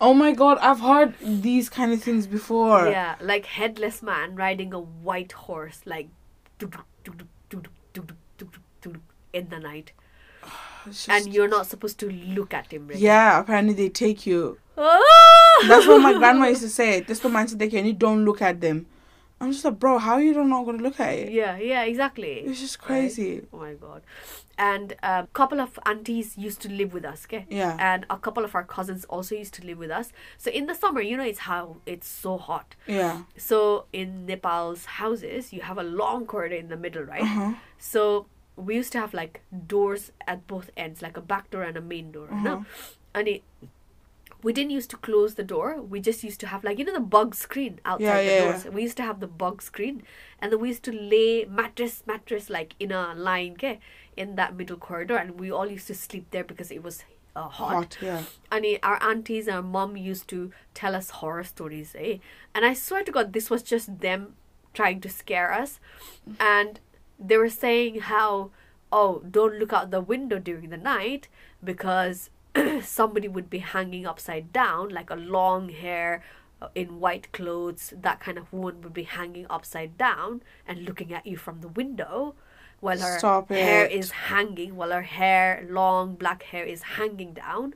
[SPEAKER 2] Oh my god, I've heard these kind of things before.
[SPEAKER 1] Yeah, like headless man riding a white horse, like duk, duk, duk, in the night,
[SPEAKER 2] just-
[SPEAKER 1] and you're not supposed to look at him. Really.
[SPEAKER 2] Yeah, apparently they take you.
[SPEAKER 1] Ah!
[SPEAKER 2] That's what my grandma used to say. This the man said, and you don't look at them I'm just like, bro, how are you not gonna look at it?
[SPEAKER 1] Yeah, yeah, exactly.
[SPEAKER 2] It's just
[SPEAKER 1] Right?
[SPEAKER 2] crazy.
[SPEAKER 1] Oh my god. And a couple of aunties used to live with us, okay?
[SPEAKER 2] Yeah.
[SPEAKER 1] And a couple of our cousins also used to live with us. So in the summer, you know, it's how it's so hot.
[SPEAKER 2] Yeah.
[SPEAKER 1] So in Nepal's houses, you have a long corridor in the middle, right?
[SPEAKER 2] Uh-huh.
[SPEAKER 1] So we used to have like doors at both ends, like a back door and a main door.
[SPEAKER 2] Uh-huh.
[SPEAKER 1] No? And it, we didn't used to close the door. We just used to have like you know the bug screen outside
[SPEAKER 2] Yeah,
[SPEAKER 1] the
[SPEAKER 2] yeah,
[SPEAKER 1] doors. We used to have the bug screen, and then we used to lay mattress mattress like in a line, okay, in that middle corridor, and we all used to sleep there because it was uh, hot.
[SPEAKER 2] Hot, yeah.
[SPEAKER 1] And it- our aunties, and our mom used to tell us horror stories, eh? And I swear to God, this was just them trying to scare us. And they were saying how, oh, don't look out the window during the night because somebody would be hanging upside down, like a long hair uh, in white clothes, that kind of woman would be hanging upside down and looking at you from the window while her
[SPEAKER 2] Stop
[SPEAKER 1] hair
[SPEAKER 2] it.
[SPEAKER 1] is hanging while her hair long black hair is hanging down.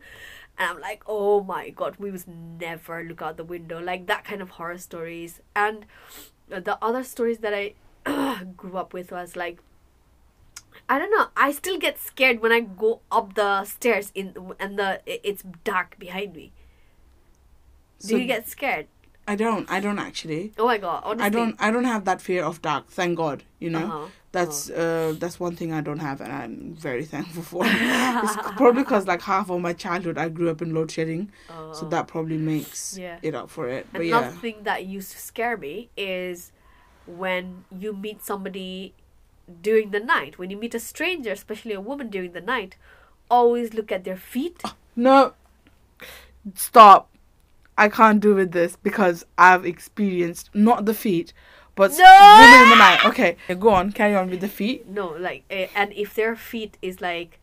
[SPEAKER 1] And i'm like oh my god we was never look out the window. Like that kind of horror stories. And the other stories that i grew up with was like i don't know i still get scared when i go up the stairs in and the it's dark behind me do
[SPEAKER 2] So-
[SPEAKER 1] you get scared
[SPEAKER 2] I don't. I don't actually.
[SPEAKER 1] oh my god honestly
[SPEAKER 2] I don't. I don't have that fear of dark. Thank God. You know.
[SPEAKER 1] Uh-huh.
[SPEAKER 2] That's uh that's one thing I don't have, and I'm very thankful for. it's probably because like half of my childhood I grew up in load shedding, so
[SPEAKER 1] Oh.
[SPEAKER 2] that probably makes
[SPEAKER 1] Yeah.
[SPEAKER 2] it up for it. But
[SPEAKER 1] Another
[SPEAKER 2] yeah,
[SPEAKER 1] thing that used to scare me is when you meet somebody during the night. When you meet a stranger, especially a woman during the night, always look at their feet.
[SPEAKER 2] no, stop. I can't do with this because I've experienced not the feet, but
[SPEAKER 1] No!
[SPEAKER 2] women in the night. Okay, go on, carry on with the feet.
[SPEAKER 1] No, like, eh, and if their feet is like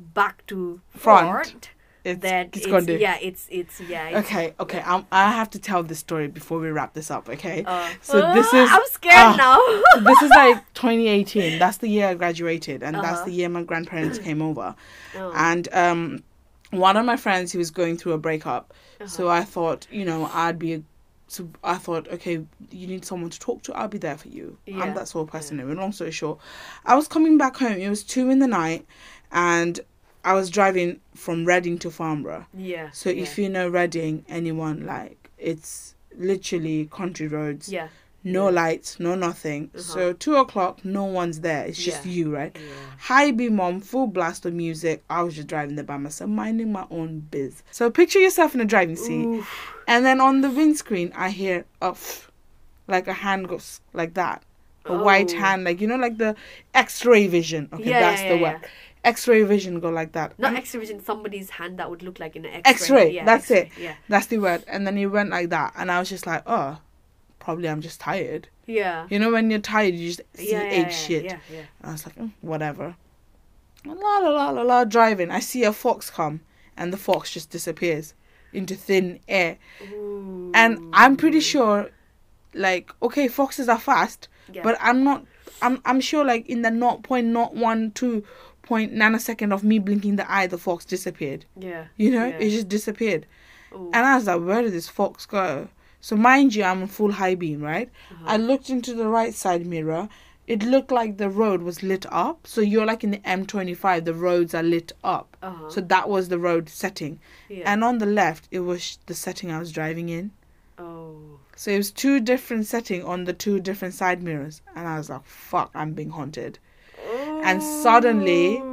[SPEAKER 1] back to
[SPEAKER 2] Front.
[SPEAKER 1] front,
[SPEAKER 2] It's,
[SPEAKER 1] then
[SPEAKER 2] it's
[SPEAKER 1] it's, yeah, it's it's yeah. It's,
[SPEAKER 2] Okay, okay. Um, I have to tell this story before we wrap this up. Okay.
[SPEAKER 1] uh,
[SPEAKER 2] So this
[SPEAKER 1] uh,
[SPEAKER 2] is-
[SPEAKER 1] I'm scared
[SPEAKER 2] ah.
[SPEAKER 1] now.
[SPEAKER 2] This is like 2018. That's the year I graduated, and that's
[SPEAKER 1] Uh-huh.
[SPEAKER 2] the year my grandparents came over.
[SPEAKER 1] Oh,
[SPEAKER 2] And um, one of my friends, he was going through a breakup, so
[SPEAKER 1] uh-huh.
[SPEAKER 2] I thought, you know, I'd be. A, so I thought, okay, you need someone to talk to. I'll be there for you.
[SPEAKER 1] Yeah,
[SPEAKER 2] I'm that sort of person. And long story short, I was coming back home. It was two in the night, and I was driving from Reading to Farnborough.
[SPEAKER 1] yeah.
[SPEAKER 2] So
[SPEAKER 1] yeah.
[SPEAKER 2] if you know Reading, anyone like it's literally country roads,
[SPEAKER 1] yeah,
[SPEAKER 2] no
[SPEAKER 1] Yeah.
[SPEAKER 2] lights, no nothing.
[SPEAKER 1] Uh-huh.
[SPEAKER 2] So two o'clock, no one's there. It's just
[SPEAKER 1] Yeah.
[SPEAKER 2] you, right?
[SPEAKER 1] yeah.
[SPEAKER 2] High beam on, full blast of music. I was just driving there by myself, minding my own biz. So picture yourself in a driving seat,
[SPEAKER 1] Oof.
[SPEAKER 2] and then on the windscreen, I hear a f- like a hand goes like that, a white
[SPEAKER 1] Oh.
[SPEAKER 2] hand, like you know, like the X-ray vision. Okay,
[SPEAKER 1] Yeah,
[SPEAKER 2] that's
[SPEAKER 1] yeah,
[SPEAKER 2] the word. X-ray vision go like that.
[SPEAKER 1] Not X-ray vision, somebody's hand that would look like an X-ray.
[SPEAKER 2] X-ray,
[SPEAKER 1] Yeah,
[SPEAKER 2] that's
[SPEAKER 1] X-ray,
[SPEAKER 2] it.
[SPEAKER 1] Yeah,
[SPEAKER 2] That's the word. And then he went like that, and I was just like, oh, probably I'm just tired.
[SPEAKER 1] yeah.
[SPEAKER 2] You know, when you're tired, you just see
[SPEAKER 1] yeah, yeah, yeah,
[SPEAKER 2] shit.
[SPEAKER 1] Yeah, yeah.
[SPEAKER 2] I was like, "Mm, whatever. La la la la la, driving. I see a fox come, and the fox just disappears into thin air. Ooh. And I'm pretty sure, like, okay, foxes are fast,
[SPEAKER 1] Yeah.
[SPEAKER 2] but I'm not. I'm I'm sure, like, in the not point not one two point nanosecond of me blinking the eye, the fox disappeared.
[SPEAKER 1] yeah.
[SPEAKER 2] You know,
[SPEAKER 1] Yeah.
[SPEAKER 2] it just disappeared.
[SPEAKER 1] Ooh.
[SPEAKER 2] And I was like, where did this fox go? So mind you, I'm in full high beam, right?
[SPEAKER 1] Uh-huh.
[SPEAKER 2] I looked into the right side mirror. It looked like the road was lit up. So you're like in the M25, the roads are lit up.
[SPEAKER 1] Uh-huh.
[SPEAKER 2] So that was the road setting.
[SPEAKER 1] yeah.
[SPEAKER 2] And on the left, it was the setting I was driving in.
[SPEAKER 1] oh.
[SPEAKER 2] So it was two different setting on the two different side mirrors. And I was like, fuck, I'm being haunted. And suddenly- oh.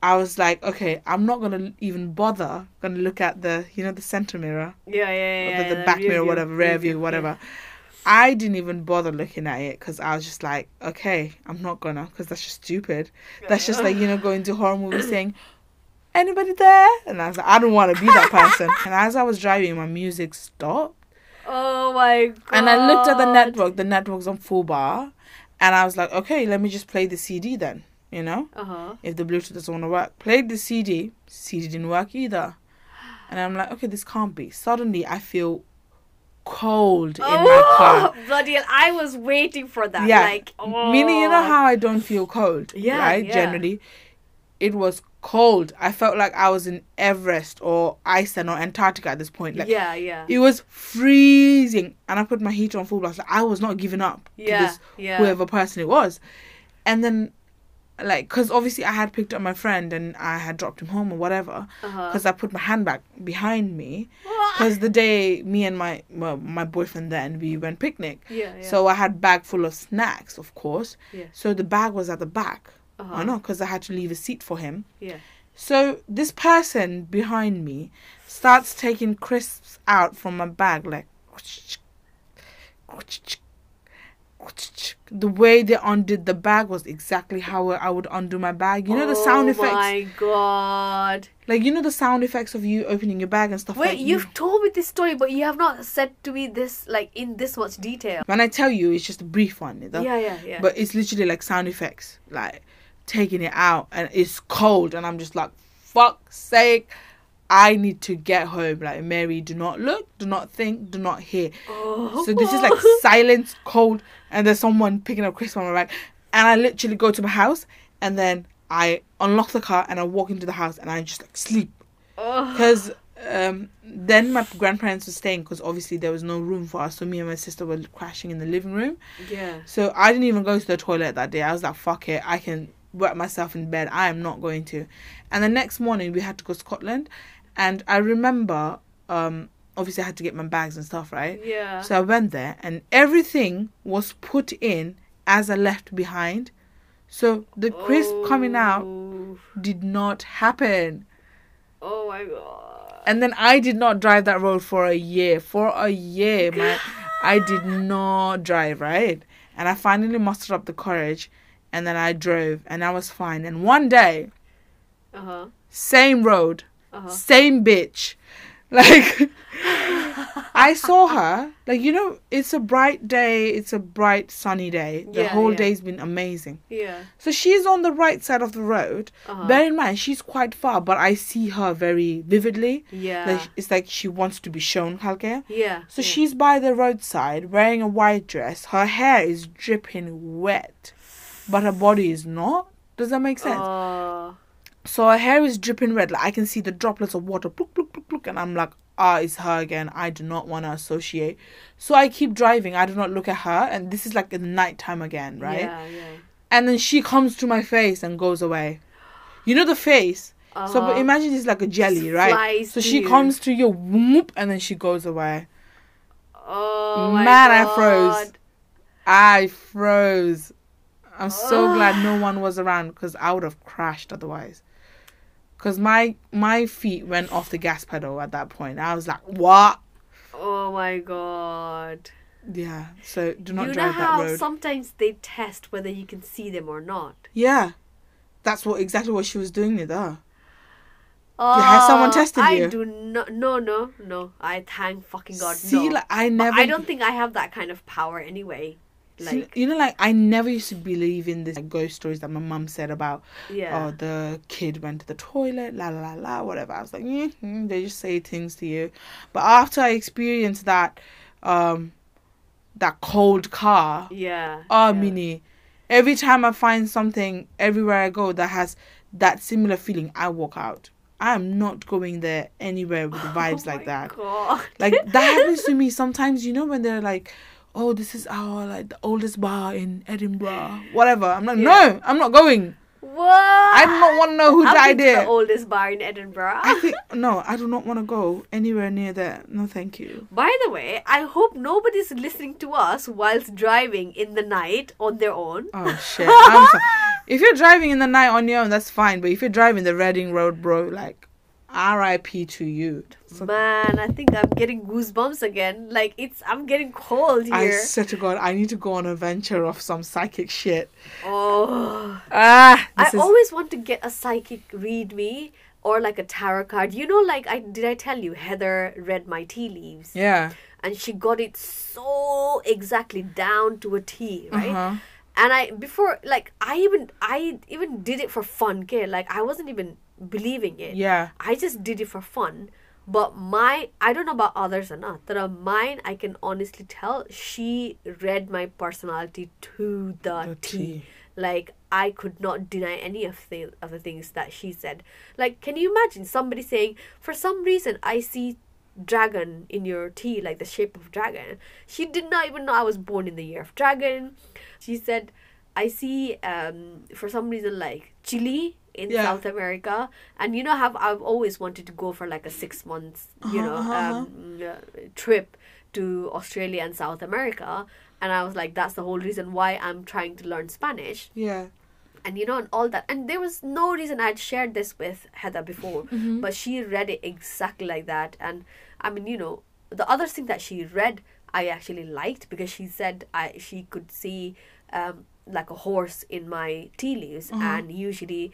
[SPEAKER 2] I was like, okay, I'm not gonna even bother gonna look at the you know the center mirror
[SPEAKER 1] Yeah, yeah,
[SPEAKER 2] or
[SPEAKER 1] yeah.
[SPEAKER 2] the, the
[SPEAKER 1] yeah,
[SPEAKER 2] back mirror,
[SPEAKER 1] view,
[SPEAKER 2] whatever, rear view,
[SPEAKER 1] yeah.
[SPEAKER 2] whatever. I didn't even bother looking at it because I was just like, okay, I'm not gonna because that's just stupid. That's just like you know going to horror movies saying, anybody there? And I was like, I don't want to be that person. and as I was driving, my music stopped,
[SPEAKER 1] Oh my god.
[SPEAKER 2] and I looked at the network. The network's on full bar, and I was like, okay, let me just play the CD then. You know,
[SPEAKER 1] Uh huh.
[SPEAKER 2] if the Bluetooth doesn't want to work, played the CD. CD didn't work either, and I'm like, okay, this can't be. Suddenly, I feel cold in my car.
[SPEAKER 1] Oh, bloody hell! I was waiting for that.
[SPEAKER 2] Yeah,
[SPEAKER 1] Like, oh.
[SPEAKER 2] Meaning, you know how I don't feel cold,
[SPEAKER 1] Yeah,
[SPEAKER 2] right?
[SPEAKER 1] yeah.
[SPEAKER 2] Generally, it was cold. I felt like I was in Everest or Iceland or Antarctica at this point. Like
[SPEAKER 1] yeah, yeah.
[SPEAKER 2] it was freezing, and I put my heater on full blast. Like, I was not giving up
[SPEAKER 1] Yeah,
[SPEAKER 2] to this
[SPEAKER 1] yeah.
[SPEAKER 2] whoever person it was, and then like because obviously I had picked up my friend and I had dropped him home or whatever
[SPEAKER 1] Uh-huh.
[SPEAKER 2] because I put my handbag behind me because the day me and my well, my boyfriend then we went picnic.
[SPEAKER 1] yeah, yeah.
[SPEAKER 2] So I had bag full of snacks, of course.
[SPEAKER 1] Yeah.
[SPEAKER 2] So the bag was at the back.
[SPEAKER 1] Uh-huh.
[SPEAKER 2] I know because I had to leave a seat for him.
[SPEAKER 1] Yeah.
[SPEAKER 2] So this person behind me starts taking crisps out from my bag like the way they undid the bag was exactly how I would undo my bag. You know the sound
[SPEAKER 1] Oh
[SPEAKER 2] effects,
[SPEAKER 1] my god!
[SPEAKER 2] like you know the sound effects of you opening your bag and stuff.
[SPEAKER 1] Wait,
[SPEAKER 2] like
[SPEAKER 1] you've told me this story, but you have not said to me this like in this much detail.
[SPEAKER 2] when I tell you, it's just a brief one. you know?
[SPEAKER 1] Yeah, yeah, yeah.
[SPEAKER 2] But it's literally like sound effects, like taking it out, and it's cold, and I'm just like, fuck's sake, I need to get home. Like Meri, do not look, do not think, do not hear.
[SPEAKER 1] oh.
[SPEAKER 2] So this is like silence, cold, and there's someone picking up crisps on my back, and I literally go to my house, and then I unlock the car and I walk into the house, and I just like sleep
[SPEAKER 1] Oh.
[SPEAKER 2] because um, then my grandparents were staying because obviously there was no room for us, so me and my sister were crashing in the living room.
[SPEAKER 1] yeah.
[SPEAKER 2] So I didn't even go to the toilet that day. I was like, fuck it, I can wet myself in bed. I am not going to. And the next morning we had to go to Scotland, and I remember, um, obviously I had to get my bags and stuff, right?
[SPEAKER 1] Yeah.
[SPEAKER 2] So I went there, and everything was put in as I left behind. So the crisp coming out
[SPEAKER 1] Oh.
[SPEAKER 2] did not happen.
[SPEAKER 1] Oh my god.
[SPEAKER 2] And then I did not drive that road for a year. For a year, man. I did not drive, right? And I finally mustered up the courage and then I drove and I was fine. And one day,
[SPEAKER 1] Uh huh.
[SPEAKER 2] same road,
[SPEAKER 1] Uh huh.
[SPEAKER 2] same bitch. Like I saw her, like you know, it's a bright day, it's a bright sunny day. The
[SPEAKER 1] Yeah,
[SPEAKER 2] whole
[SPEAKER 1] yeah.
[SPEAKER 2] day's been amazing.
[SPEAKER 1] Yeah.
[SPEAKER 2] So she's on the right side of the road.
[SPEAKER 1] Uh-huh.
[SPEAKER 2] Bear in mind, she's quite far, but I see her very vividly.
[SPEAKER 1] Yeah.
[SPEAKER 2] Like it's like she wants to be shown, Halke.
[SPEAKER 1] yeah.
[SPEAKER 2] So
[SPEAKER 1] yeah.
[SPEAKER 2] she's by the roadside wearing a white dress. Her hair is dripping wet, but her body is not. Does that make sense?
[SPEAKER 1] Oh.
[SPEAKER 2] so her hair is dripping red. Like I can see the droplets of water, pluk, pluk, pluk, and I'm like, ah, it's her again. I do not want to associate. So I keep driving. I do not look at her, and this is like in the night time again, right?
[SPEAKER 1] Yeah. Yeah.
[SPEAKER 2] And then she comes to my face and goes away. You know the face. So but
[SPEAKER 1] Uh-huh.
[SPEAKER 2] imagine it's like a jelly, right?
[SPEAKER 1] flies
[SPEAKER 2] So she
[SPEAKER 1] you.
[SPEAKER 2] comes to you, whoop, and then she goes away.
[SPEAKER 1] Oh my
[SPEAKER 2] Man. I froze. I froze. I'm so glad no one was around because I would have crashed otherwise. Because my my feet went off the gas pedal at that point. I was like, what?
[SPEAKER 1] Oh my god.
[SPEAKER 2] Yeah. So do not
[SPEAKER 1] you know
[SPEAKER 2] drive that
[SPEAKER 1] how
[SPEAKER 2] road.
[SPEAKER 1] sometimes they test whether you can see them or not.
[SPEAKER 2] Yeah. That's what exactly what she was doing with her.
[SPEAKER 1] Oh,
[SPEAKER 2] has someone tested
[SPEAKER 1] I
[SPEAKER 2] you?
[SPEAKER 1] do not. No, no, no. I thank fucking God.
[SPEAKER 2] See,
[SPEAKER 1] no.
[SPEAKER 2] like I
[SPEAKER 1] But
[SPEAKER 2] never.
[SPEAKER 1] I don't think I have that kind of power anyway. Like,
[SPEAKER 2] you know, like I never used to believe in this like, ghost stories that my mum said about.
[SPEAKER 1] yeah.
[SPEAKER 2] Oh, the kid went to the toilet, la la la la, whatever. I was like, mm they just say things to you. But after I experienced that, um, that cold car,
[SPEAKER 1] yeah.
[SPEAKER 2] oh,
[SPEAKER 1] yeah.
[SPEAKER 2] Minnie, every time I find something everywhere I go that has that similar feeling, I walk out. I am not going there anywhere with vibes
[SPEAKER 1] oh
[SPEAKER 2] like that.
[SPEAKER 1] God.
[SPEAKER 2] Like that happens to me sometimes. You know when they're like, "Oh, this is our like the oldest bar in Edinburgh." Whatever. I'm like,
[SPEAKER 1] Yeah.
[SPEAKER 2] no, I'm not going.
[SPEAKER 1] What?
[SPEAKER 2] I do not want to know who
[SPEAKER 1] I've
[SPEAKER 2] died there.
[SPEAKER 1] the oldest bar in Edinburgh.
[SPEAKER 2] I think no, I do not want to go anywhere near there. No, thank you.
[SPEAKER 1] By the way, I hope nobody's listening to us whilst driving in the night on their own.
[SPEAKER 2] Oh shit. I'm sorry. If you're driving in the night on your own, that's fine. But if you're driving the Reading Road, bro, like, R.I.P. to you. So-
[SPEAKER 1] Man, I think I'm getting goosebumps again. Like it's, I'm getting cold here.
[SPEAKER 2] I swear to God, I need to go on a venture of some psychic shit.
[SPEAKER 1] oh,
[SPEAKER 2] Ah,
[SPEAKER 1] I
[SPEAKER 2] is
[SPEAKER 1] always want to get a psychic read me or like a tarot card. You know, like I did I tell you Heather read my tea leaves
[SPEAKER 2] yeah.
[SPEAKER 1] and she got it so exactly down to a T, right?
[SPEAKER 2] Uh-huh.
[SPEAKER 1] and i before like i even i even did it for fun okay like i wasn't even believing it
[SPEAKER 2] Yeah.
[SPEAKER 1] i just did it for fun But my, I don't know about others or not. But mine, I can honestly tell she read my personality to the,
[SPEAKER 2] The
[SPEAKER 1] T.
[SPEAKER 2] T.
[SPEAKER 1] Like I could not deny any of the of the things that she said. Like, can you imagine somebody saying, for some reason, I see dragon in your tea, like the shape of dragon. She did not even know I was born in the year of dragon. She said, I see um for some reason like chili in
[SPEAKER 2] Yeah.
[SPEAKER 1] South America, and you know how I've always wanted to go for like a six months, you know,
[SPEAKER 2] Uh-huh, uh-huh.
[SPEAKER 1] um, uh, trip to Australia and South America, and I was like, that's the whole reason why I'm trying to learn Spanish.
[SPEAKER 2] Yeah.
[SPEAKER 1] and you know and all that. And there was no reason i'd shared this with heather before but she read it exactly like that. And i mean you know the other thing that she read i actually liked because she said i she could see um like a horse in my tea leaves. And usually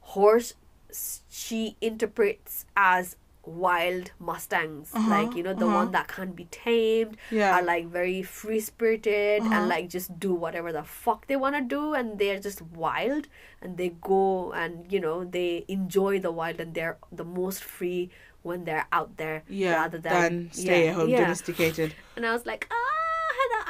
[SPEAKER 1] horse she interprets as wild mustangs uh-huh, like you know the uh-huh. one that can't be tamed
[SPEAKER 2] Yeah.
[SPEAKER 1] are like very free spirited and uh-huh. like just do whatever the fuck they want to do and they're just wild and they go and you know they enjoy the wild and they're the most free when they're out there
[SPEAKER 2] Yeah.
[SPEAKER 1] rather than,
[SPEAKER 2] stay
[SPEAKER 1] yeah,
[SPEAKER 2] at home,
[SPEAKER 1] yeah.
[SPEAKER 2] domesticated.
[SPEAKER 1] and i was like ah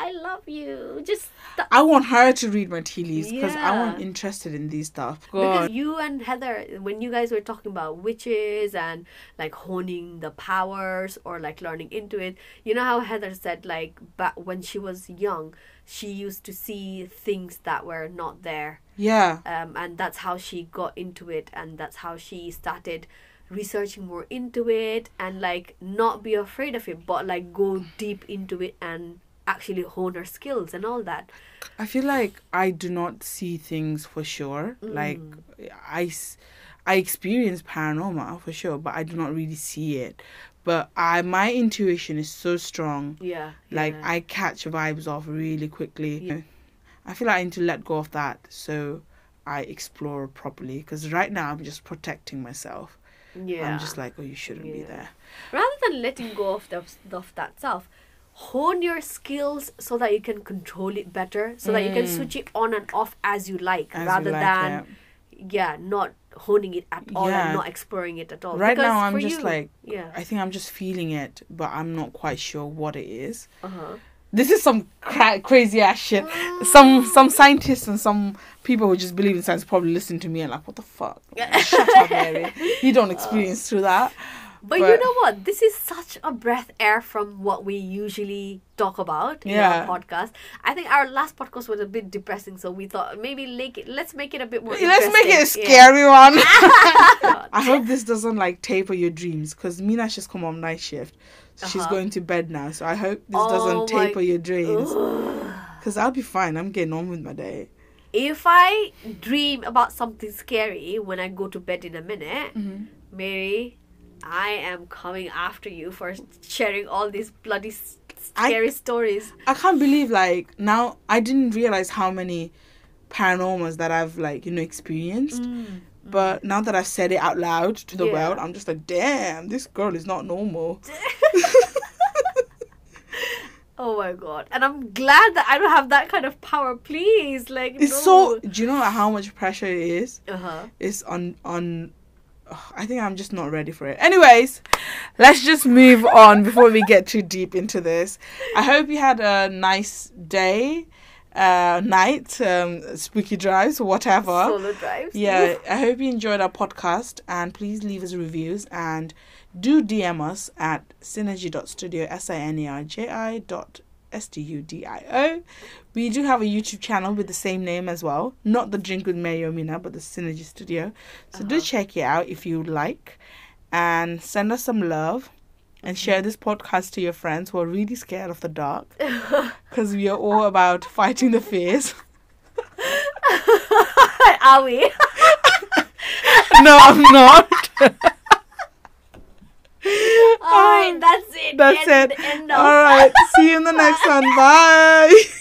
[SPEAKER 1] i love you just th-
[SPEAKER 2] I want her to read my tea leaves because I want interested in these stuff.
[SPEAKER 1] because
[SPEAKER 2] God.
[SPEAKER 1] you and Heather, when you guys were talking about witches and like honing the powers or like learning into it, you know how Heather said like back when she was young, she used to see things that were not there,
[SPEAKER 2] Yeah.
[SPEAKER 1] um, and that's how she got into it, and that's how she started researching more into it and like not be afraid of it, but like go deep into it and actually hone her skills and all that.
[SPEAKER 2] I feel like I do not see things for sure.
[SPEAKER 1] Mm.
[SPEAKER 2] Like I, I, experience paranormal for sure, but I do not really see it. But I, my intuition is so strong.
[SPEAKER 1] Yeah,
[SPEAKER 2] Like
[SPEAKER 1] yeah.
[SPEAKER 2] I catch vibes off really quickly.
[SPEAKER 1] Yeah.
[SPEAKER 2] I feel like I need to let go of that so I explore properly. Because right now I'm just protecting myself.
[SPEAKER 1] yeah.
[SPEAKER 2] I'm just like, oh, you shouldn't be there.
[SPEAKER 1] rather than letting go of the, of that self hone your skills so that you can control it better so that you can
[SPEAKER 2] Mm.
[SPEAKER 1] switch it on and off as you like
[SPEAKER 2] As you
[SPEAKER 1] rather
[SPEAKER 2] like
[SPEAKER 1] than yeah not honing it at all
[SPEAKER 2] Yeah.
[SPEAKER 1] and not exploring it at all
[SPEAKER 2] Right
[SPEAKER 1] Because
[SPEAKER 2] now I'm just
[SPEAKER 1] you-
[SPEAKER 2] like,
[SPEAKER 1] yeah
[SPEAKER 2] I think I'm just feeling it, but I'm not quite sure what it is.
[SPEAKER 1] uh-huh
[SPEAKER 2] This is some cra- crazy ass shit. Some some scientists and some people who just believe in science probably listen to me and like, what the fuck? Shut up, Meri. You don't experience through that.
[SPEAKER 1] But, you know what this is such a breath air from what we usually talk about in
[SPEAKER 2] Yeah.
[SPEAKER 1] our podcast i think our last podcast was a bit depressing so we thought maybe it, let's make it a bit more
[SPEAKER 2] Let's make it a
[SPEAKER 1] interesting. Yeah.
[SPEAKER 2] scary one. I hope this doesn't like taper your dreams because Mina just come on night shift. So She's
[SPEAKER 1] Uh-huh.
[SPEAKER 2] going to bed now, so I hope this
[SPEAKER 1] Oh
[SPEAKER 2] doesn't taper your dreams. Because I'll be fine. I'm getting on with my day.
[SPEAKER 1] if I dream about something scary when I go to bed in a minute, Meri, I am coming after you for sharing all these bloody s-
[SPEAKER 2] I-
[SPEAKER 1] scary stories.
[SPEAKER 2] I can't believe like now I didn't realize how many paranormals that I've like you know experienced. But now that I've said it out loud to the
[SPEAKER 1] Yeah.
[SPEAKER 2] world, I'm just like, damn, this girl is not normal.
[SPEAKER 1] Oh my god! And I'm glad that I don't have that kind of power. Please, like
[SPEAKER 2] It's
[SPEAKER 1] no.
[SPEAKER 2] so. Do you know how much pressure it is?
[SPEAKER 1] Uh huh.
[SPEAKER 2] It's on on. I think I'm just not ready for it. Anyways, let's just move on before we get too deep into this. I hope you had a nice day, uh, night, um, spooky drives, whatever.
[SPEAKER 1] Solo drives.
[SPEAKER 2] Yeah, I hope you enjoyed our podcast and please leave us reviews and do DM us at sinerji.studio, S I N E R J I dot S T U D I O. We do have a YouTube channel with the same name as well. Not the Drink with Mina, but the Sinerji Studio. So do
[SPEAKER 1] Uh-huh.
[SPEAKER 2] check it out if you like. And send us some love. And share this podcast to your friends who are really scared of the dark. Because we are all about fighting the fears.
[SPEAKER 1] Are we?
[SPEAKER 2] no, I'm not.
[SPEAKER 1] Alright, oh, that's it.
[SPEAKER 2] That's
[SPEAKER 1] End-
[SPEAKER 2] it.
[SPEAKER 1] End.
[SPEAKER 2] All right. See you in the next one. Bye.